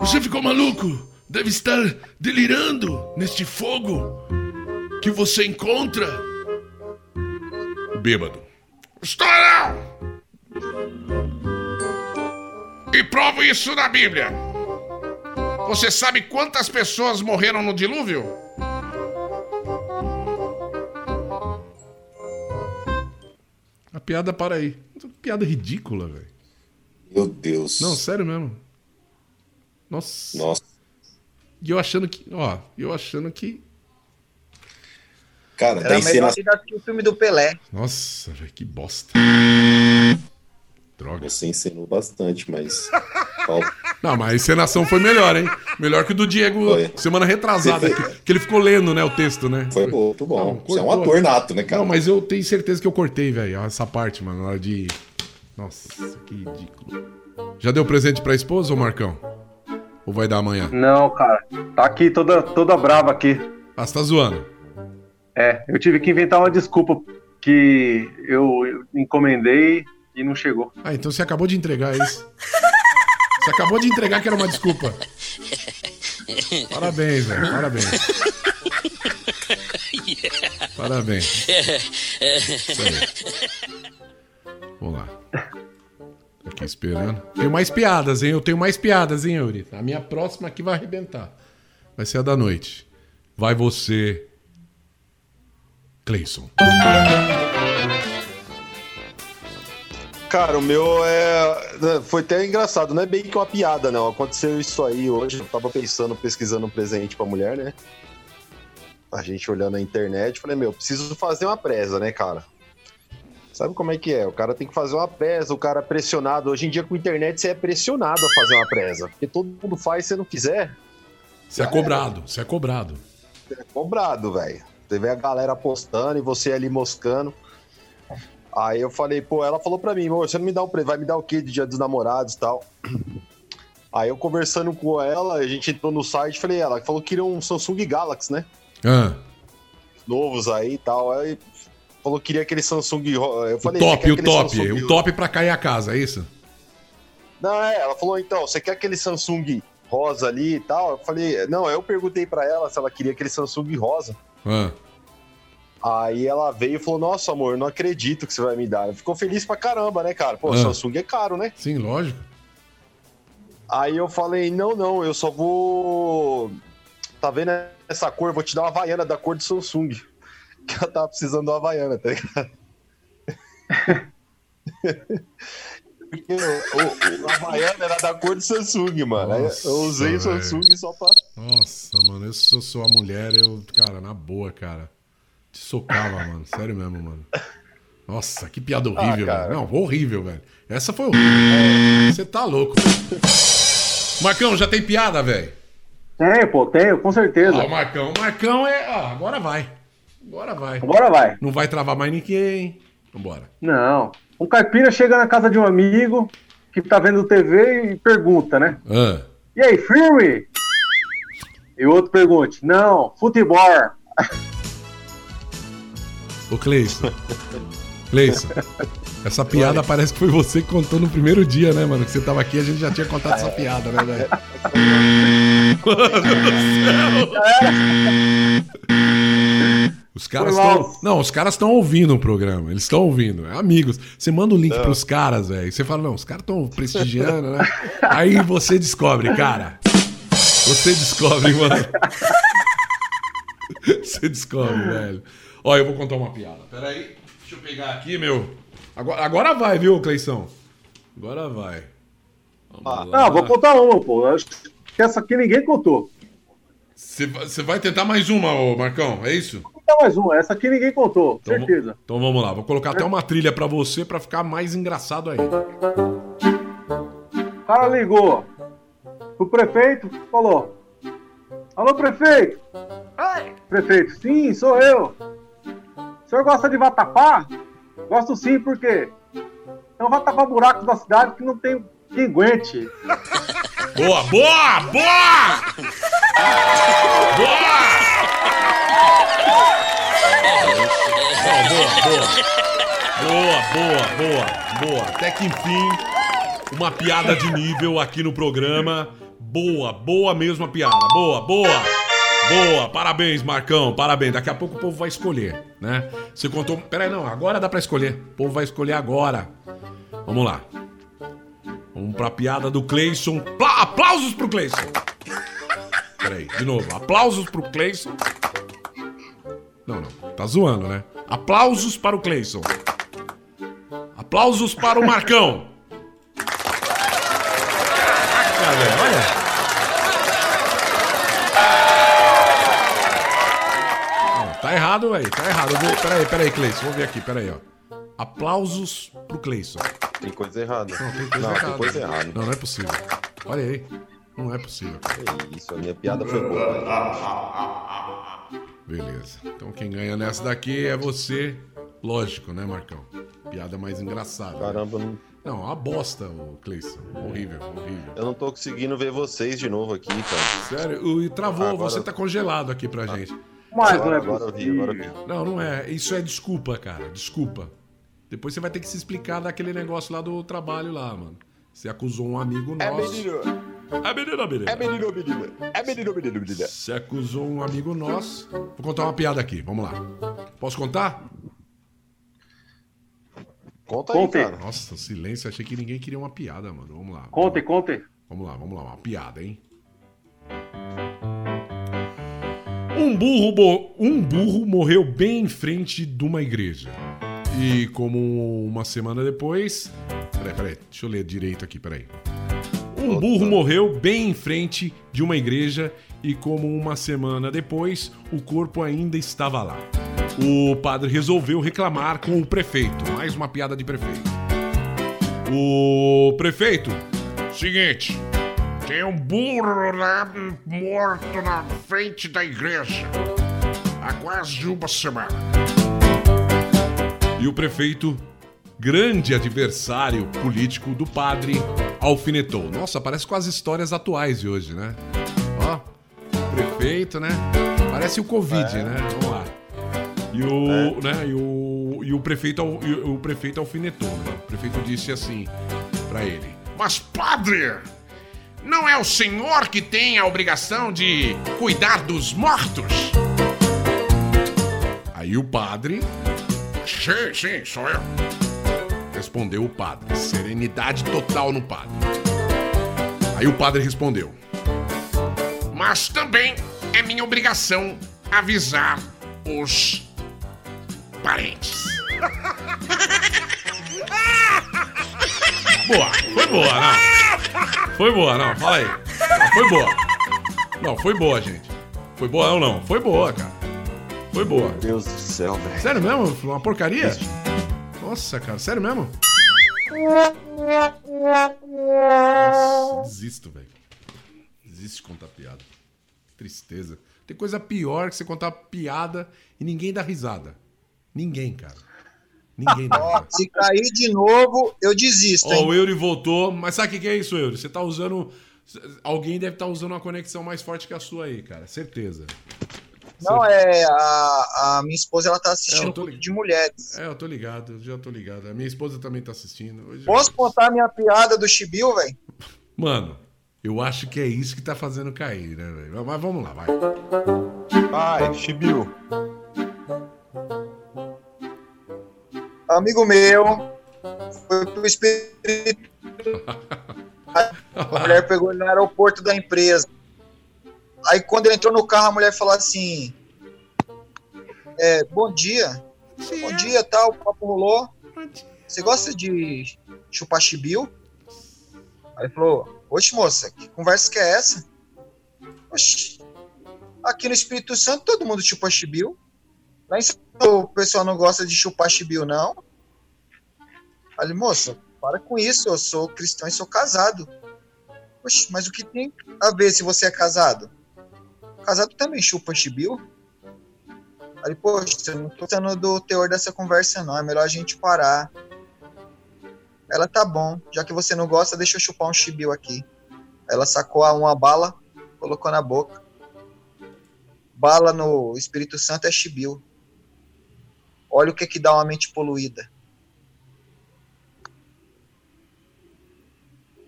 Você ficou maluco? Deve estar delirando neste fogo que você encontra. Bêbado. Estou não! E provo isso na Bíblia. Você sabe quantas pessoas morreram no dilúvio? A piada para aí. Piada ridícula, velho. Meu Deus. Não, sério mesmo. Nossa. Nossa. E eu achando que. Ó, eu achando que. Cara, Era tá ter dado que o filme do Pelé. Nossa, velho, que bosta. Droga. Você encenou bastante, mas. [laughs] Não, mas a encenação foi melhor, hein? Melhor que o do Diego Foi. semana retrasada, que, que ele ficou lendo, né, o texto, né? Foi muito bom. Não, Você é um ator nato, né, cara? Não, mas eu tenho certeza que eu cortei, velho, essa parte, mano, na hora de. Nossa, que ridículo. Já deu presente pra esposa ou Marcão? Ou vai dar amanhã? Não, cara. Tá aqui toda, toda brava aqui. Ah, você tá zoando. É, eu tive que inventar uma desculpa que eu encomendei e não chegou. Ah, então você acabou de entregar isso. Você acabou de entregar que era uma desculpa. Parabéns, velho. Parabéns. Parabéns. Vamos lá. Tô aqui esperando. Tenho mais piadas, hein? Eu tenho mais piadas, hein, Yuri? A minha próxima aqui vai arrebentar. Vai ser a da noite. Vai você, Cleison. Cara, o meu é. né, Foi até engraçado, não é bem que uma piada, não. Aconteceu isso aí hoje. Eu tava pensando, pesquisando um presente pra mulher, né? A gente olhando na internet, falei, meu, preciso fazer uma presa, né, cara? Sabe como é que é? O cara tem que fazer uma presa, o cara é pressionado. Hoje em dia, com a internet, você é pressionado a fazer uma presa. Porque todo mundo faz, se você não fizer, Você é cobrado, você é cobrado. você é cobrado, velho. Você vê a galera postando e você ali moscando. Aí eu falei, pô, ela falou pra mim, "Amor, você não me dá um presente, vai me dar o quê de dia dos namorados e tal? [clears throat] Aí eu conversando com ela, a gente entrou no site, falei, ela falou que queria um Samsung Galaxy, né? Ah, Novos aí e tal. Aí falou que queria aquele Samsung. Eu o falei, "Você top, o top. Samsung- O top pra cair a casa, é isso? Não, é, ela falou, então, você quer aquele Samsung rosa ali e tal? Eu falei, não, eu perguntei pra ela se ela queria aquele Samsung rosa. Ah, Aí ela veio e falou: Nossa, amor, não acredito que você vai me dar. Ela Ficou feliz pra caramba, né, cara? Pô, Ah. Samsung é caro, né? sim, lógico. Aí eu falei: Não, não, eu só vou. Tá vendo essa cor, vou te dar uma Havaiana da cor do Samsung. [laughs] Que ela tava precisando de uma Havaiana, tá ligado? [laughs] Porque o, o, o Havaiana era da cor do Samsung, mano. Nossa, eu usei o velho. Samsung só pra. Nossa, mano, eu sou a mulher, eu, cara, na boa, cara. Te socava, mano. Sério mesmo, mano. Nossa, que piada horrível, Ah, cara. velho. Não, horrível, velho. Essa foi horrível. Você tá louco. Marcão, já tem piada, velho? Tenho, pô, tenho, com certeza. Ah, o Marcão. O Marcão é. Ah, agora vai. Agora vai. Agora vai. Não vai travar mais ninguém. Vambora. Não. Um caipira chega na casa de um amigo que tá vendo TV e pergunta, né? Ah. E aí, firme? E o outro pergunta, não, futebol. Ô, Cleison. Cleison. Essa piada parece que foi você que contou no primeiro dia, né, mano? Que você tava aqui a gente já tinha contado essa piada, né, velho? [laughs] Mano do céu. Os caras estão. Não, os caras estão ouvindo o programa. Eles estão ouvindo. É amigos. Você manda o link Não. pros caras, velho. Você fala, não, os caras estão prestigiando, né? [laughs] Aí você descobre, cara. Você descobre, [laughs] mano. Você descobre, velho. Ó, eu vou contar uma piada. Pera aí. Deixa eu pegar aqui, meu. Agora, agora vai, viu, Cleição? Agora vai. Lá. Não, vou contar uma, pô. Acho que essa aqui ninguém contou. Você vai- Você vai tentar mais uma, ô Marcão, é isso? Contar mais uma. Essa aqui ninguém contou, Então, certeza. Então vamos lá, vou colocar até uma trilha pra você pra ficar mais engraçado ainda. O cara ligou pro prefeito, falou: Alô, prefeito? Prefeito, sim, sou eu. O senhor gosta de vatapá? Gosto sim, por quê? Então tapar buracos da cidade que não tem quem aguente. [laughs] Boa, boa, boa! Boa! Boa, boa, boa. Boa, boa. Até que enfim, uma piada de nível aqui no programa. Boa, boa mesmo a piada. Boa, boa. Boa, parabéns, Marcão, parabéns. Daqui a pouco o povo vai escolher, né? Você contou. Peraí, não, agora dá pra escolher. O povo vai escolher agora. Vamos lá. Vamos pra piada do Cleison. Pla- aplausos pro Cleison. Peraí, de novo. Aplausos pro Cleison. Não, não. Tá zoando, né? Aplausos para o Cleison. Aplausos para o Marcão. Caraca, velho, olha. Não, tá errado, velho. Tá errado. Eu vou... Peraí, peraí, Cleison. Vou ver aqui, peraí, ó. Aplausos pro Cleison. Tem coisa errada. Não, tem coisa Não, errada. tem coisa errada. Não, não é possível. Olha aí. Não é possível. Que isso, a minha piada foi boa. Beleza. Então quem ganha nessa daqui é você. Lógico, né, Marcão? Piada mais engraçada. né? Caramba, não- Não, uma bosta, o Cleison. Horrível, horrível. eu não tô conseguindo ver vocês de novo aqui, cara. Sério, o- e travou, Agora- você tá congelado aqui pra gente. Mas não Agora, é agora eu vi, agora eu vi. Não, não é. Isso é desculpa, cara. Desculpa. Depois você vai ter que se explicar daquele negócio lá do trabalho lá, mano. Você acusou um amigo É nosso. menino, É menino, menino. é menino, menino. É menino, menino, menino. Você acusou um amigo nosso. Vou contar uma piada aqui, vamos lá. Posso contar? Conta aí, Conte. cara. Nossa, silêncio. Achei que ninguém queria uma piada, mano. Vamos lá. Conte, conte. Vamos lá, vamos lá. Uma piada, hein? Um burro, mo- um burro morreu bem em frente de uma igreja. E como uma semana depois. Peraí, peraí. Deixa eu ler direito aqui, peraí. Um burro morreu bem em frente de uma igreja e, como uma semana depois, o corpo ainda estava lá. O padre resolveu reclamar com o prefeito. Mais uma piada de prefeito. O prefeito, seguinte, tem um burro lá morto na frente da igreja há quase uma semana. E o prefeito, grande adversário político do padre, alfinetou. Nossa, parece com as histórias atuais de hoje, né? Ó, prefeito, né? Parece o Covid, né? Vamos lá. E o, né, e o, e o prefeito, e o prefeito alfinetou, né? O prefeito disse assim pra ele: Mas padre, não é o senhor que tem a obrigação de cuidar dos mortos? Aí o padre. Sim, sim, sou eu. Respondeu o padre. Serenidade total no padre. Aí o padre respondeu: Mas também é minha obrigação avisar os parentes. Boa, foi boa, não. Foi boa, não, fala aí. Não, foi boa. Não, foi boa, gente. Foi boa ou não? Foi boa, cara. Foi boa. Meu Deus do céu, velho. Sério mesmo? Uma porcaria? Nossa, cara, sério mesmo? Nossa, desisto, velho. Desisto de contar piada. Tristeza. Tem coisa pior que você contar piada e ninguém dá risada. Ninguém, cara. Ninguém dá risada. [laughs] se cair de novo, eu desisto, Ó, o Euri voltou. Mas sabe o que é isso, Euri? Você tá usando. Alguém deve estar usando uma conexão mais forte que a sua aí, cara. Certeza. Não, é. A, a minha esposa ela tá É, assistindo eu tô Clube de mulheres. É, eu tô ligado, eu já tô ligado. A minha esposa também tá assistindo. Hoje- Posso contar a minha piada do Chibiu, velho? Mano, eu acho que é isso que tá fazendo cair, né, velho? Mas vamos lá, vai. Vai, Chibiu. Amigo meu foi pro Espírito. [laughs] A mulher pegou ele no aeroporto da empresa. Aí quando ele entrou no carro, a mulher falou assim: é, Bom dia. Bom dia, tal. O papo rolou. Você gosta de chupar chibiu? Aí ele falou: Oxe, moça, que conversa que é essa? Oxe, aqui no Espírito Santo todo mundo chupa chibiu. Lá em São o pessoal não gosta de chupar chibiu, não. Aí ele, moça, para com isso, eu sou cristão e sou casado. Oxe, mas o que tem a ver se você é casado? Casado também chupa chibiu? Aí ele, poxa, não tô gostando do teor dessa conversa, não. É melhor a gente parar. Ela, tá bom. Já que você não gosta, deixa eu chupar um chibiu aqui. Ela sacou uma bala, colocou na boca. Bala no Espírito Santo é chibiu. Olha o que que dá uma mente poluída.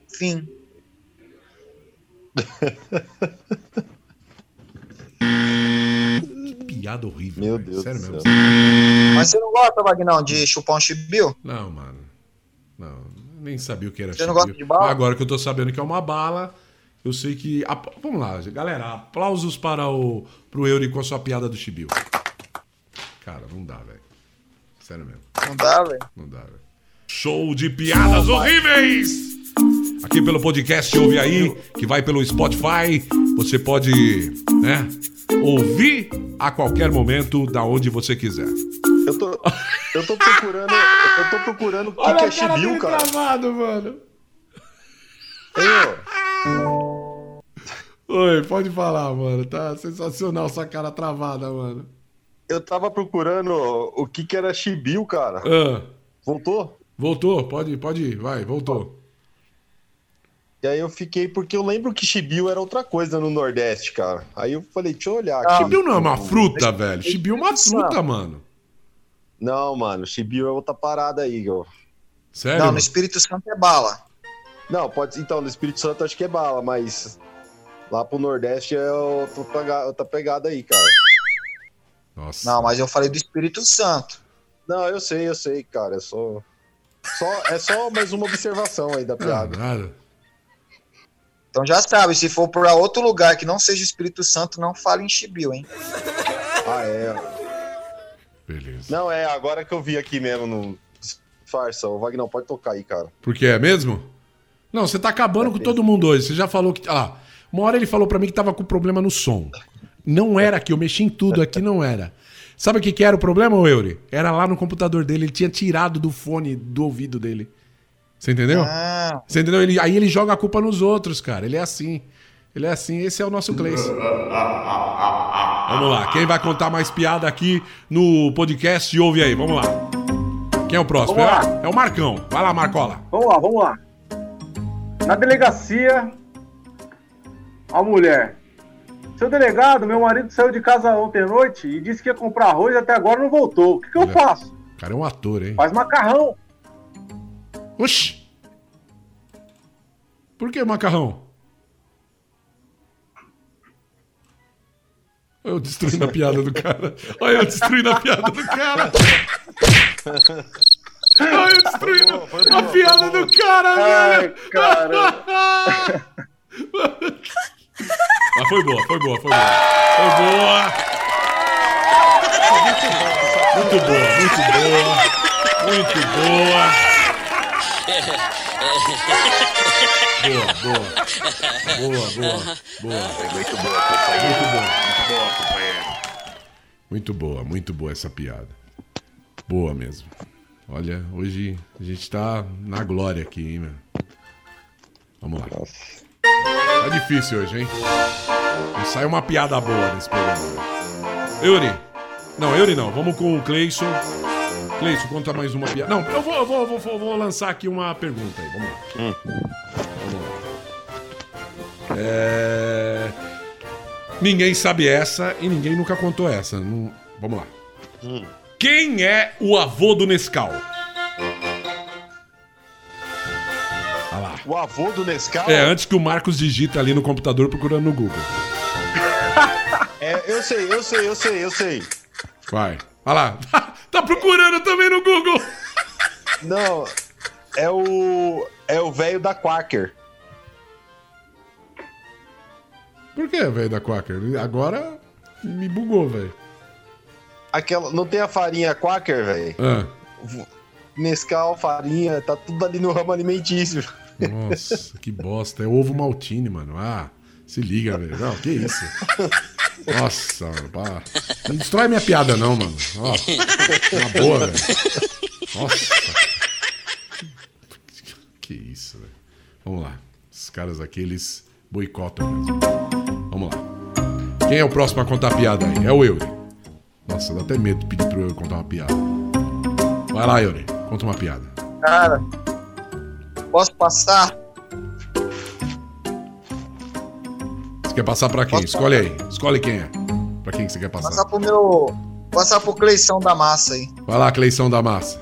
Fim. [laughs] Piada horrível. Meu velho. Deus Sério do mesmo. céu. Mas você não gosta, Vagnão, de chupar um chibiu? Não, mano. Não, nem sabia o que era Você não chibio. gosta de bala? Agora que eu tô sabendo que é uma bala, eu sei que. Vamos lá, galera. Aplausos para o pro Euri com a sua piada do Chibiu. Cara, não dá, velho. Sério mesmo. Não dá, velho. Não dá, velho. Show de piadas horríveis! Aqui pelo podcast Ouve Aí, que vai pelo Spotify. Você pode, né, ouvir a qualquer momento, da onde você quiser. Eu tô, eu tô procurando. Eu tô procurando o que, que é Chibiu, cara. travado, mano. Oi, pode falar, mano. Tá sensacional essa cara travada, mano. Eu tava procurando o que, que era Chibiu, cara. Ah, Voltou? voltou, pode, pode ir, vai, voltou. E aí eu fiquei, porque eu lembro que Chibiu era outra coisa no Nordeste, cara. Aí eu falei, deixa eu olhar aqui. Chibiu não é uma fruta, velho. Chibiu é uma fruta, mano. Não, mano, Chibiu é outra parada aí, ó. Sério? Não, no Espírito Santo é bala. Não, pode Então, no Espírito Santo acho que é bala, mas lá pro Nordeste é outra outra pegada aí, cara. Nossa. Não, mas eu falei do Espírito Santo. Não, eu sei, eu sei, cara. É só. só é só mais uma observação aí da Não, piada. nada. Então já sabe, se for pra outro lugar que não seja o Espírito Santo, não fale em chibiu, hein? [laughs] Ah, é. Beleza. Não, é, agora que eu vi aqui mesmo no. Farsa, o Wagner pode tocar aí, cara. Porque é mesmo? Não, você tá acabando com todo mundo hoje. Você já falou que. Ah, uma hora ele falou pra mim que tava com problema no som. Não era aqui, eu mexi em tudo aqui, não era. Sabe o que, que era o problema, ô Eury? Era lá no computador dele, ele tinha tirado do fone do ouvido dele. Você entendeu? Ah, Você entendeu? Ele, aí ele joga a culpa nos outros, cara. Ele é assim. Ele é assim, esse é o nosso Gleice. Vamos lá, quem vai contar mais piada aqui no podcast? Ouve aí, vamos lá. Quem é o próximo? É, é o Marcão. Vai lá, Marcola. Vamos lá, vamos lá. Na delegacia, a mulher. Seu delegado, meu marido saiu de casa ontem à noite e disse que ia comprar arroz e até agora não voltou. O que, que eu faço? O cara é um ator, hein? Faz macarrão. Oxi! Por que macarrão? Olha eu destruindo a piada do cara. Olha eu destruindo a piada do cara. Olha eu destruindo a piada do cara, Ai, velho. cara. Mas foi boa, foi boa, foi boa. Foi boa. Muito boa, muito boa. Muito boa. Boa, boa. Boa, boa, boa. Muito boa, companheiro. Muito boa. Muito boa, companheiro. Muito boa, muito boa essa piada. Boa mesmo. Olha, hoje a gente tá na glória aqui, hein, meu? Vamos lá. Tá difícil hoje, hein? Não sai uma piada boa nesse programa. Yuri. Não, Yuri não. Vamos com o Cleison. Cleison, conta mais uma piada. Não, eu vou, eu vou, eu vou, vou lançar aqui uma pergunta aí. Vamos lá. Vamos lá. É... Ninguém sabe essa e ninguém nunca contou essa. Não- Vamos lá. Quem é o avô do Nescau? Olha lá. O avô do Nescau? É, antes que o Marcos digita ali no computador procurando no Google. [laughs] É, eu sei, eu sei, eu sei, eu sei. Vai. Olha lá. [laughs] tá procurando também no Google. Não, é o. É o velho da Quaker. Por que, velho, da Quaker? Agora me bugou, velho. Aquela. Não tem a farinha Quaker, velho? Ah. Nescau, farinha, tá tudo ali no ramo alimentício. Nossa, que bosta. É ovo maltine, mano. Ah, se liga, velho. Não, que isso. Nossa, pá. Não destrói minha piada, não, mano. Ó, na boa, velho. Nossa. Que isso, velho. Vamos lá. Esses caras aqui, eles boicotam mesmo. Vamos lá. Quem é o próximo a contar a piada aí? É o Yuri. Nossa, dá até medo de pedir pro Yuri contar uma piada. Vai lá, Yuri. Conta uma piada. Cara, posso passar? Você quer passar pra quem? Escolhe aí. Escolhe quem é. Pra quem que você quer passar. Passar pro meu. Passar pro Cleição da Massa aí. Vai lá, Cleição da Massa.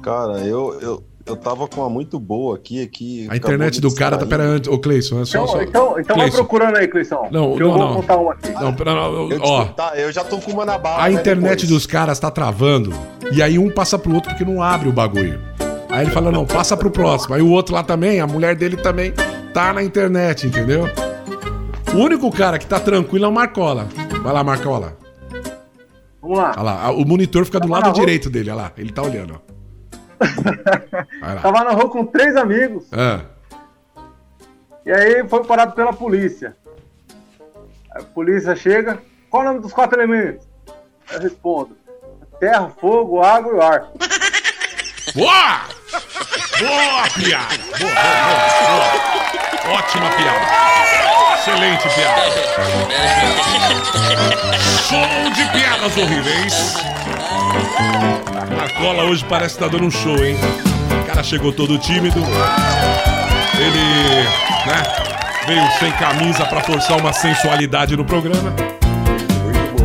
Cara, eu, eu, eu tava com uma muito boa aqui. aqui A internet do cara tá. Pera antes. Ô, Cleison, é só. Então, só... então, então vai Cleison. procurando aí, Cleição. Não, que eu não, vou não. contar uma aqui. Não, pera, não, Eu, ó. tá, eu já tô com uma na bala. A né, internet depois. dos caras tá travando. E aí um passa pro outro porque não abre o bagulho. Aí ele fala, não, passa pro próximo. Aí o outro lá também, a mulher dele também tá na internet, entendeu? O único cara que tá tranquilo é o Marcola. Vai lá, Marcola. Vamos lá. Olha lá, o monitor fica do Tava lado rua? direito dele, olha lá. Ele tá olhando, ó. Tava na rua com três amigos. Ah, E aí foi parado pela polícia. A polícia chega. Qual o nome dos quatro elementos? Eu respondo: terra, fogo, água e ar. Boa! Boa piada! Boa, boa, boa, boa. Ótima piada. Excelente piada. Show de piadas horríveis. Marcola hoje parece que tá dando um show, hein? O cara chegou todo tímido. Ele, né, veio sem camisa pra forçar uma sensualidade no programa.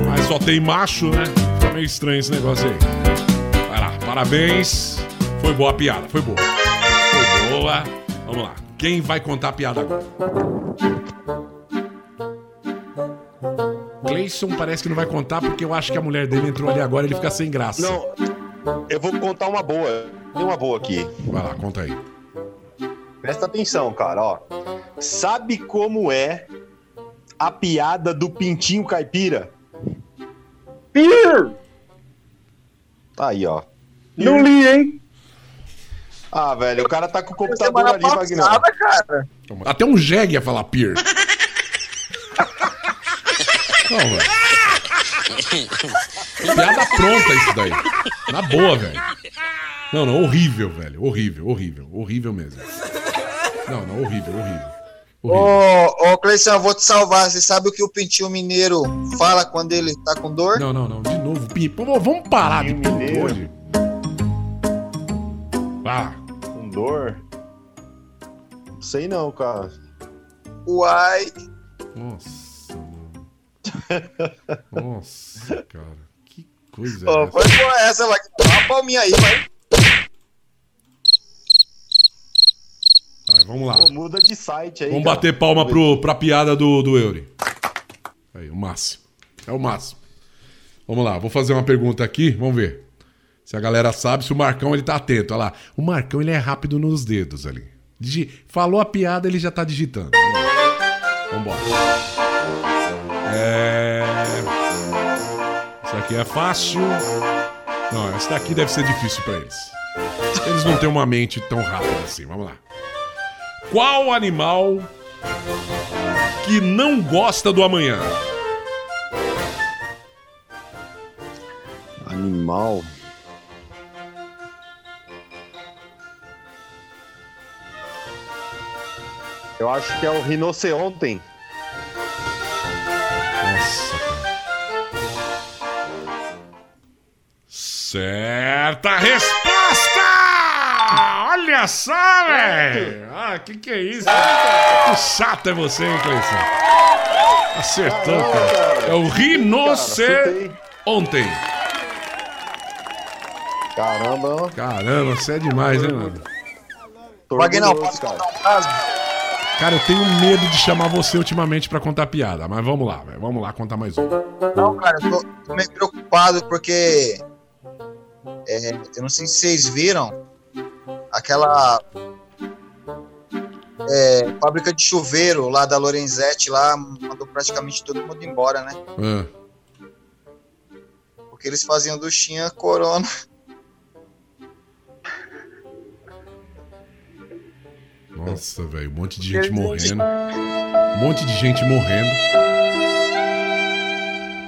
Mas só tem macho, né? Fica meio estranho esse negócio aí. Vai lá, parabéns. Foi boa a piada, foi boa. Foi boa. Vamos lá. Quem vai contar a piada agora? Cleison parece que não vai contar porque eu acho que a mulher dele entrou ali agora e ele fica sem graça. Não, eu vou contar uma boa. Tem uma boa aqui. Vai lá, conta aí. Presta atenção, cara, ó. Sabe como é a piada do pintinho caipira? Pir! Tá aí, ó. Não li, hein? Ah, velho, o cara tá com o computador Semana ali, passada, cara. Até um jegue ia falar peer. [laughs] Não, velho. Piada pronta isso daí. Na boa, velho. Não, não, horrível, velho. Horrível, horrível. Horrível mesmo. Não, não, horrível, horrível. Ô, ô Cleição, eu vou te salvar. Você sabe o que o pintinho mineiro fala quando ele tá com dor? Não, não, não. De novo, pinto. Vamos, parar de pinto Mineiro. hoje. Ah, Com dor? Não sei não, cara. Uai. nossa, mano. Nossa, cara. Que coisa Ô, é foi essa? essa, vai. Dá uma palminha aí, vai. Vai, vamos lá. Pô, muda de site aí. Vamos cara. bater palma pro, pra piada do, do Eury. Aí, o máximo. É o máximo. Vamos lá, vou fazer uma pergunta aqui, vamos ver. Se a galera sabe, se o Marcão ele tá atento. Olha lá. O Marcão ele é rápido nos dedos ali. Digi- Falou a piada, ele já tá digitando. Vambora. É. Isso aqui é fácil. Não, essa daqui deve ser difícil pra eles. Eles não têm uma mente tão rápida assim. Vamos lá. Qual animal que não gosta do amanhã? Animal. Eu acho que é o rinoceronte. Nossa, cara. Certa resposta! Olha só, velho! Ah, que que é isso? Que chato é você, hein, Cleiton? Acertou, cara. É o rinoceronte. Caramba. Caramba, você é demais, hein, mano? Vagnão, posso contar um caso? Cara, eu tenho medo de chamar você ultimamente pra contar piada, mas vamos lá, velho. Vamos lá contar mais um. Não, cara, eu tô, tô meio preocupado porque. é, eu não sei se vocês viram aquela. é, fábrica de chuveiro lá da Lorenzetti lá mandou praticamente todo mundo embora, né? Ah, Porque eles faziam duchinha corona. Nossa, velho, um monte de gente morrendo. Um monte de gente morrendo.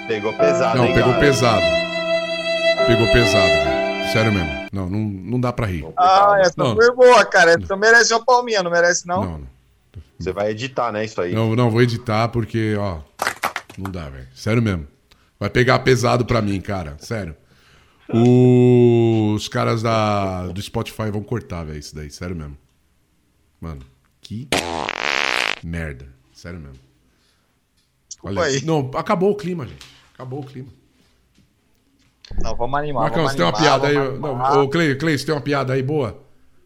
Pegou pesado, Não, hein, pegou cara? pesado. Pegou pesado, velho. Sério mesmo. Não, não, não dá pra rir. Ah, essa Não. foi boa, cara. Essa merece uma palminha, não merece não? Não, Você vai editar, né, isso aí? Não, não, vou editar porque, ó. Não dá, velho. Sério mesmo. Vai pegar pesado pra mim, cara. Sério. Os caras da, do Spotify vão cortar, velho, isso daí. Sério mesmo. Mano, que merda. Sério mesmo. Olha, aí. não, acabou o clima, gente. Acabou o clima. Não, vamos animar. Marcão, vamos você tem uma animar, piada aí? vamos Não, animar. ô, Clay, Clay, você tem uma piada aí boa?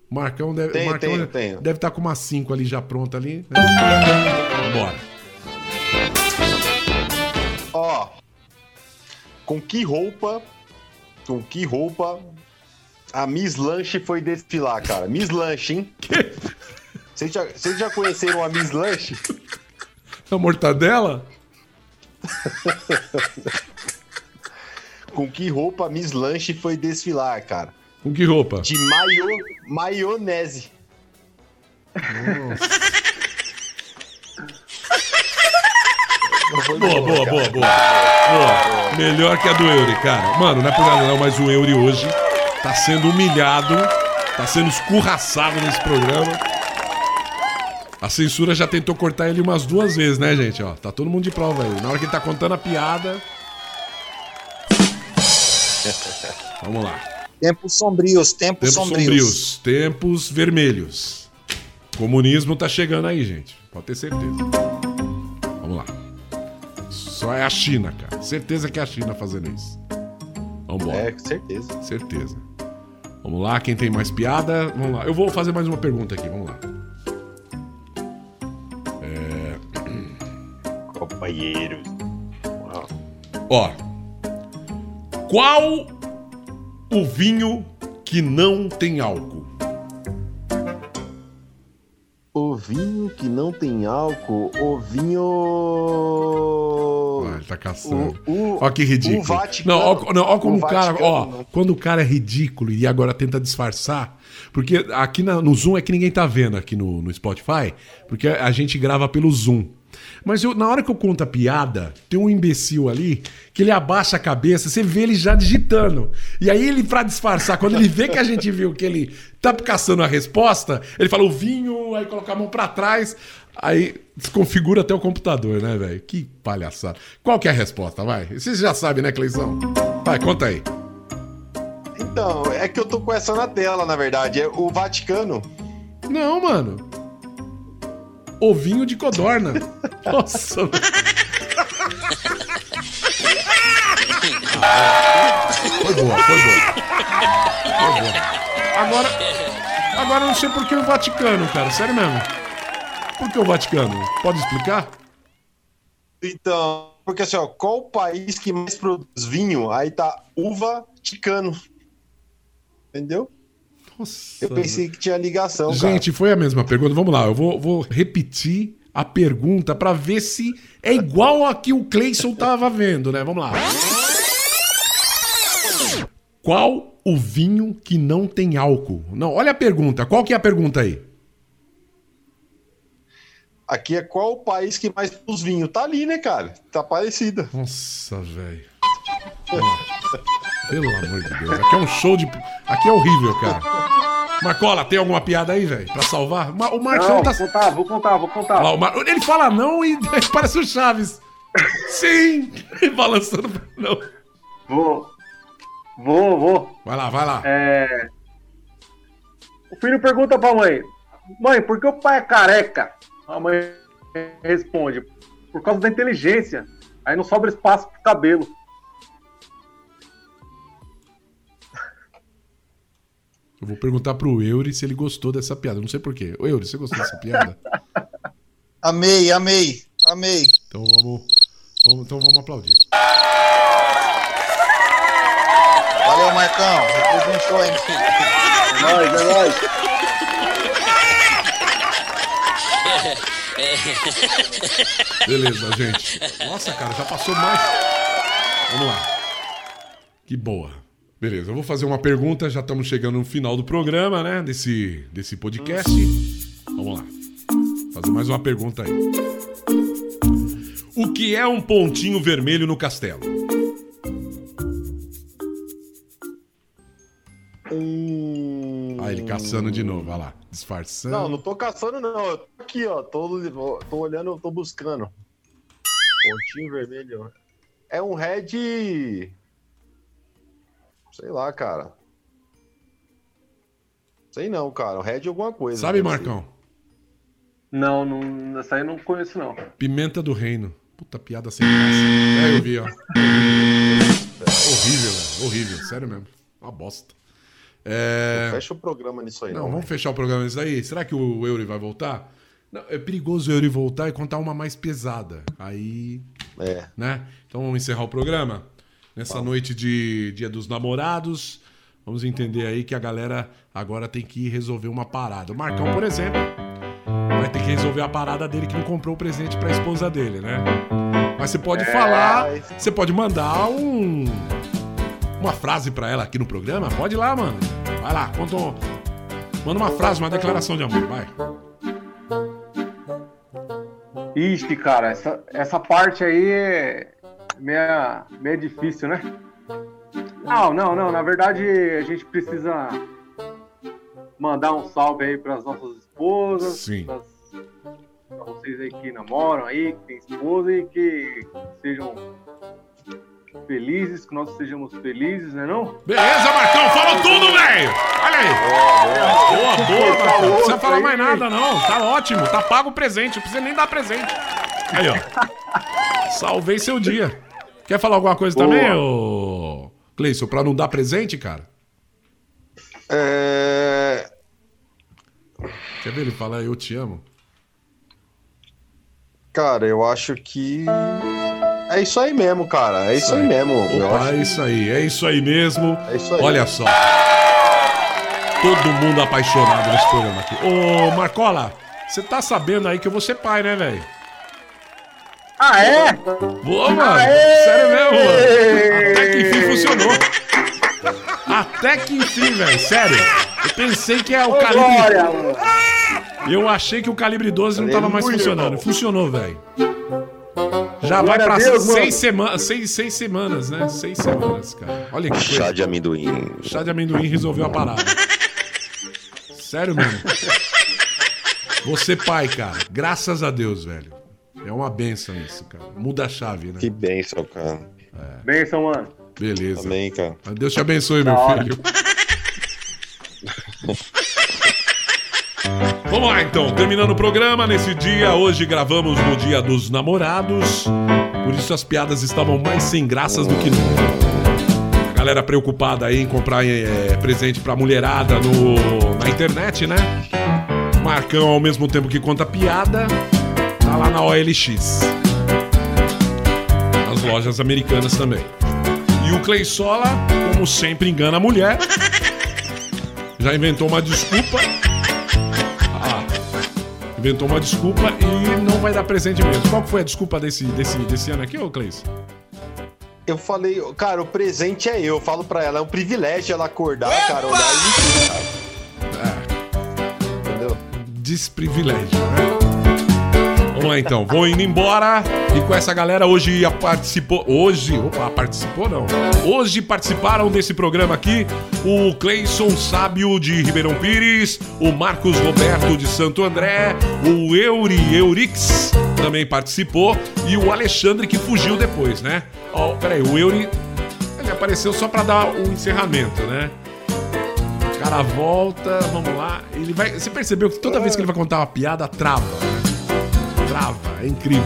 O Marcão deve o Marcão tenho, tenho. deve estar com umas 5 ali já pronta ali. né? Vambora. Ó. Com que roupa. Com que roupa a Miss Lanche foi desfilar, cara? Miss Lanche, hein? [laughs] [laughs] Vocês já, vocês já conheceram a Miss Lanche? A mortadela? Com que roupa a Miss Lanche foi desfilar, cara? Com que roupa? De maio, maionese. Boa, boa, boa, boa, boa. Melhor que a do Eury, cara. Mano, não é por nada não, mas o Eury hoje tá sendo humilhado, tá sendo escurraçado nesse programa. A censura já tentou cortar ele umas duas vezes, né, gente? Ó, tá todo mundo de prova aí. Na hora que ele tá contando a piada. [laughs] Vamos lá. Tempos sombrios, tempos, Tempos sombrios. sombrios, tempos vermelhos. Comunismo tá chegando aí, gente. Pode ter certeza. Vamos lá. Só é a China, cara. Certeza que é a China fazendo isso. Vambora. É, com certeza. Certeza. Vamos lá, quem tem mais piada? Vamos lá. Eu vou fazer mais uma pergunta aqui, vamos lá. Ó. Qual o vinho que não tem álcool? O vinho que não tem álcool, o vinho. Ah, ele tá caçando. O- o- ó que ridículo. o Vaticano. não, ó, não, ó como O o cara, Vaticano ó, não. quando o cara é ridículo e agora tenta disfarçar, porque aqui na- no Zoom é que ninguém tá vendo aqui no, no Spotify, porque a gente grava pelo Zoom. Mas eu- na hora que eu conto a piada, tem um imbecil ali que ele abaixa a cabeça, você vê ele já digitando. E aí ele, pra disfarçar, quando ele vê que a gente viu que ele tá caçando a resposta, ele fala o vinho, aí coloca a mão pra trás, aí desconfigura até o computador, né, velho? Que palhaçada. Qual que é a resposta, vai? Vocês já sabem, né, Cleizão? Vai, conta aí. Então, é que eu tô com essa na tela, na verdade. É o Vaticano. Não, mano. Ovinho de codorna. [laughs] Nossa. Foi boa, foi boa. Foi boa. Agora, agora eu não sei por que o Vaticano, cara. Sério mesmo. Por que o Vaticano? Pode explicar? Então, porque assim, ó, qual o país que mais produz vinho? Aí tá uva ticano. Entendeu? Nossa, Eu pensei que tinha ligação, Gente, foi a mesma pergunta. Vamos lá, eu vou, vou repetir a pergunta pra ver se é igual a que o Cleison tava vendo, né? Vamos lá. Qual o vinho que não tem álcool? Não, olha a pergunta. Qual que é a pergunta aí? Aqui é qual o país que mais produz vinho? Tá ali, né, cara? Tá parecida. Nossa, velho. [laughs] Pelo amor de Deus. Aqui é um show de. Aqui é horrível, cara. Marcola, tem alguma piada aí, velho? Pra salvar? O Marcão Não, tá. vou contar, vou contar, vou contar. Lá, Mar- Ele fala não e [laughs] parece o Chaves. Sim! [laughs] E balançando. pra- Não. Vou. Vou, vou. Vai lá, vai lá. É... O filho pergunta pra mãe: Mãe, por que o pai é careca? A mãe responde: Por causa da inteligência. Aí não sobra espaço pro cabelo. Eu vou perguntar pro Eury se ele gostou dessa piada. Não sei porquê. Ô, Eury, você gostou dessa piada? [laughs] Amei, amei, amei. Então vamos. vamos- então vamos aplaudir. Valeu, Marcão. Representou aí. É nóis, é nóis. Beleza, gente. Nossa, cara, já passou mais. Vamos lá. Que boa. Beleza, eu vou fazer uma pergunta. Já estamos chegando no final do programa, né? Desse, desse podcast. Vamos lá. Fazer mais uma pergunta aí. O que é um pontinho vermelho no castelo? Ah, ele caçando de novo. Vai lá. Disfarçando. Não, não tô caçando, não. Eu tô aqui, ó. Tô, tô olhando, tô buscando. Pontinho vermelho. É um red. Sei lá, cara. Sei não, cara. Um red alguma coisa. Sabe, ser. Marcão? Não, não, essa aí eu não conheço, não. Pimenta do reino. Puta piada sem graça. É, eu vi, ó. Horrível, velho. Horrível. Sério mesmo. Uma bosta. É... Fecha o programa nisso aí, Não, não. vamos fechar o programa nisso aí. Será que o Eury vai voltar? Não, é perigoso o Eury voltar e contar uma mais pesada. Aí. É. Né? Então vamos encerrar o programa. Nessa noite de Dia dos Namorados. Vamos entender aí que a galera agora tem que resolver uma parada. O Marcão, por exemplo, vai ter que resolver a parada dele que não comprou o presente pra esposa dele, né? Mas você pode É, falar, você pode mandar um uma frase pra ela aqui no programa. Pode ir lá, mano. Vai lá, conta um- manda uma frase, uma declaração de amor, vai. Ixi, cara, essa, essa parte aí é meia, meia difícil, né? Não, não, não. Na verdade, a gente precisa mandar um salve aí para as nossas esposas. Sim. Pra vocês aí que namoram aí, que tem esposa e que sejam felizes, que nós sejamos felizes, né não? Beleza, Marcão, falou tudo, velho! Olha aí! Boa, boa, Marcão. Não precisa falar mais nada, não. Tá ótimo, tá pago o presente, não precisa nem dar presente. Aí, ó. Salvei seu dia. Quer falar alguma coisa Boa. também, ô. Cleison, pra não dar presente, cara? É... Quer ver ele falar eu te amo? Cara, eu acho que. É isso aí mesmo, cara. É isso aí mesmo. eu Opa, é isso aí, é isso aí mesmo. É isso aí. Olha só. Todo mundo apaixonado nesse programa aqui. Ô, Marcola, você tá sabendo aí que eu vou ser pai, né, velho? Ah, é? Boa, mano. Sério mesmo, mano. Até que enfim funcionou. Até que enfim, velho. Sério. Eu pensei que é o Ô, calibre. Glória, mano. Eu achei que o calibre 12 não tava mais funcionando. Funcionou, velho. Já vai pra Deus, seis, sema seis, seis semanas, né? Seis semanas, cara. Olha que coisa. Chá de amendoim. Chá de amendoim resolveu a parada. Sério mesmo. Você pai, cara. Graças a Deus, velho. É uma benção isso, cara. Muda a chave, né? Que bênção, cara. Benção, mano. Beleza. Amém, cara. Deus te abençoe, meu hora. filho. [laughs] Vamos lá então, terminando o programa nesse dia. Hoje gravamos no dia dos namorados. Por isso as piadas estavam mais sem graças do que nunca. A galera preocupada aí em comprar eh, presente pra mulherada no, na internet, né? Marcão, ao mesmo tempo que conta piada, tá lá na OLX. Nas lojas americanas também. E o Cleisola, como sempre, engana a mulher. Já inventou uma desculpa. Ah, inventou uma desculpa e não vai dar presente mesmo. Qual foi a desculpa desse, desse, desse ano aqui, ô Cleis? Eu falei, cara, o presente é eu. Eu falo pra ela, é um privilégio ela acordar, cara, olhar e cara. Entendeu? Desprivilégio, né? Vamos lá então, vou indo embora e com essa galera hoje participou. Hoje, opa, participou não. Hoje participaram desse programa aqui o Cleison Sábio de Ribeirão Pires, o Marcos Roberto de Santo André, o Euri Eurix também participou e o Alexandre que fugiu depois, né? Ó, peraí, o Euri ele apareceu só pra dar o encerramento, né? Cara volta, vamos lá. Ele vai. Você percebeu que toda vez que ele vai contar uma piada, trava, né? Trava, é incrível.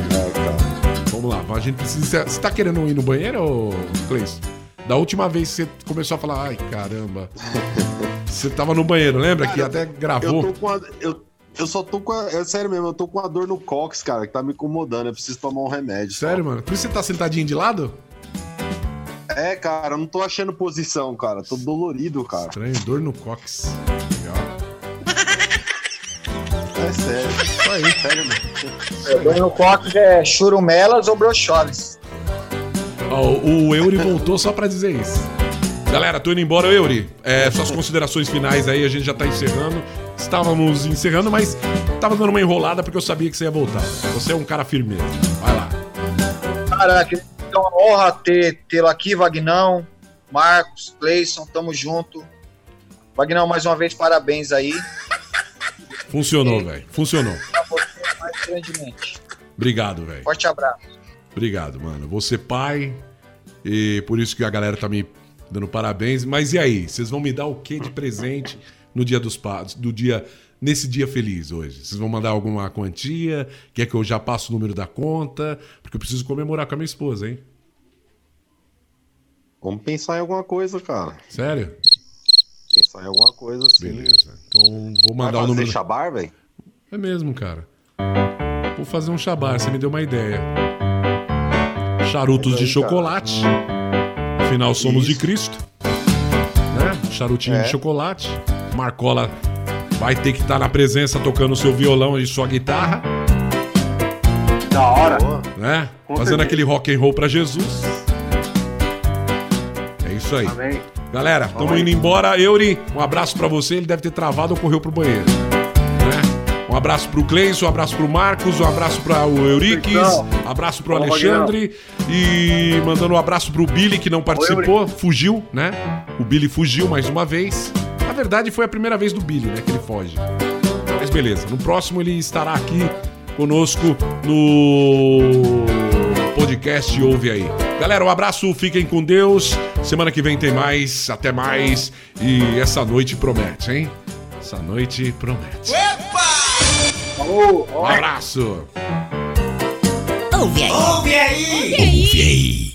Vamos lá, a gente precisa. Você tá querendo ir no banheiro, Cleis? Da última vez que você começou a falar, ai caramba. Você tava no banheiro, lembra? que até gravou. Eu tô com a, eu, eu só tô com a, é sério mesmo, eu tô com a dor no cox, cara, que tá me incomodando. Eu preciso tomar um remédio. Sério, mano? Por isso você tá sentadinho de lado? É, cara, eu não tô achando posição, cara. Tô dolorido, cara. Estranho, dor no cox. Legal. É sério. Aí. Sério no cox é churumelas ou brocholes. Ó, o Euri voltou só pra dizer isso. Galera, tô indo embora, Euri. É, suas considerações finais aí, a gente já tá encerrando. Estávamos encerrando, mas tava dando uma enrolada porque eu sabia que você ia voltar. Você é um cara firmeza. Vai lá. Caraca, é uma honra ter tê-lo aqui, Vagnão, Marcos, Cleison, tamo junto. Vagnão, mais uma vez, parabéns aí. Funcionou, velho. Funcionou. Obrigado, velho. Forte abraço. Obrigado, mano. Você pai, e por isso que a galera tá me dando parabéns. Mas e aí? Vocês vão me dar o que de presente no dia dos pais, do dia nesse dia feliz hoje? Vocês vão mandar alguma quantia? Quer que eu já passe o número da conta? Porque eu preciso comemorar com a minha esposa, hein? Vamos pensar em alguma coisa, cara. Sério? Em alguma coisa assim. Beleza. Então vou Vai mandar o fazer número. chabar, velho? É mesmo, cara. Vou fazer um chabar, você me deu uma ideia. Charutos Mas de aí, cara. chocolate. Afinal, somos de Isso. Cristo. Né? Charutinho É. de chocolate. Marcola vai ter que estar na presença tocando seu violão e sua guitarra, Da hora. Né? Fazendo aquele rock and roll pra Jesus. É isso aí. Amém. Galera, tamo indo embora. Euri, um abraço pra você. Ele deve ter travado ou correu pro banheiro. Né? Um abraço pro Cleison, um abraço pro Marcos, um abraço para o Euriques, um abraço pro Alexandre e mandando um abraço pro Billy que não participou, fugiu, né? O Billy fugiu mais uma vez. Na verdade, foi a primeira vez do Billy, né? Que ele foge. Mas beleza, no próximo ele estará aqui conosco no podcast Ouve Aí. Galera, um abraço, fiquem com Deus. Semana que vem tem mais, até mais. E essa noite promete, hein? Essa noite promete. Falou. Um abraço. Ouve aí. Ouve aí! Ouve aí.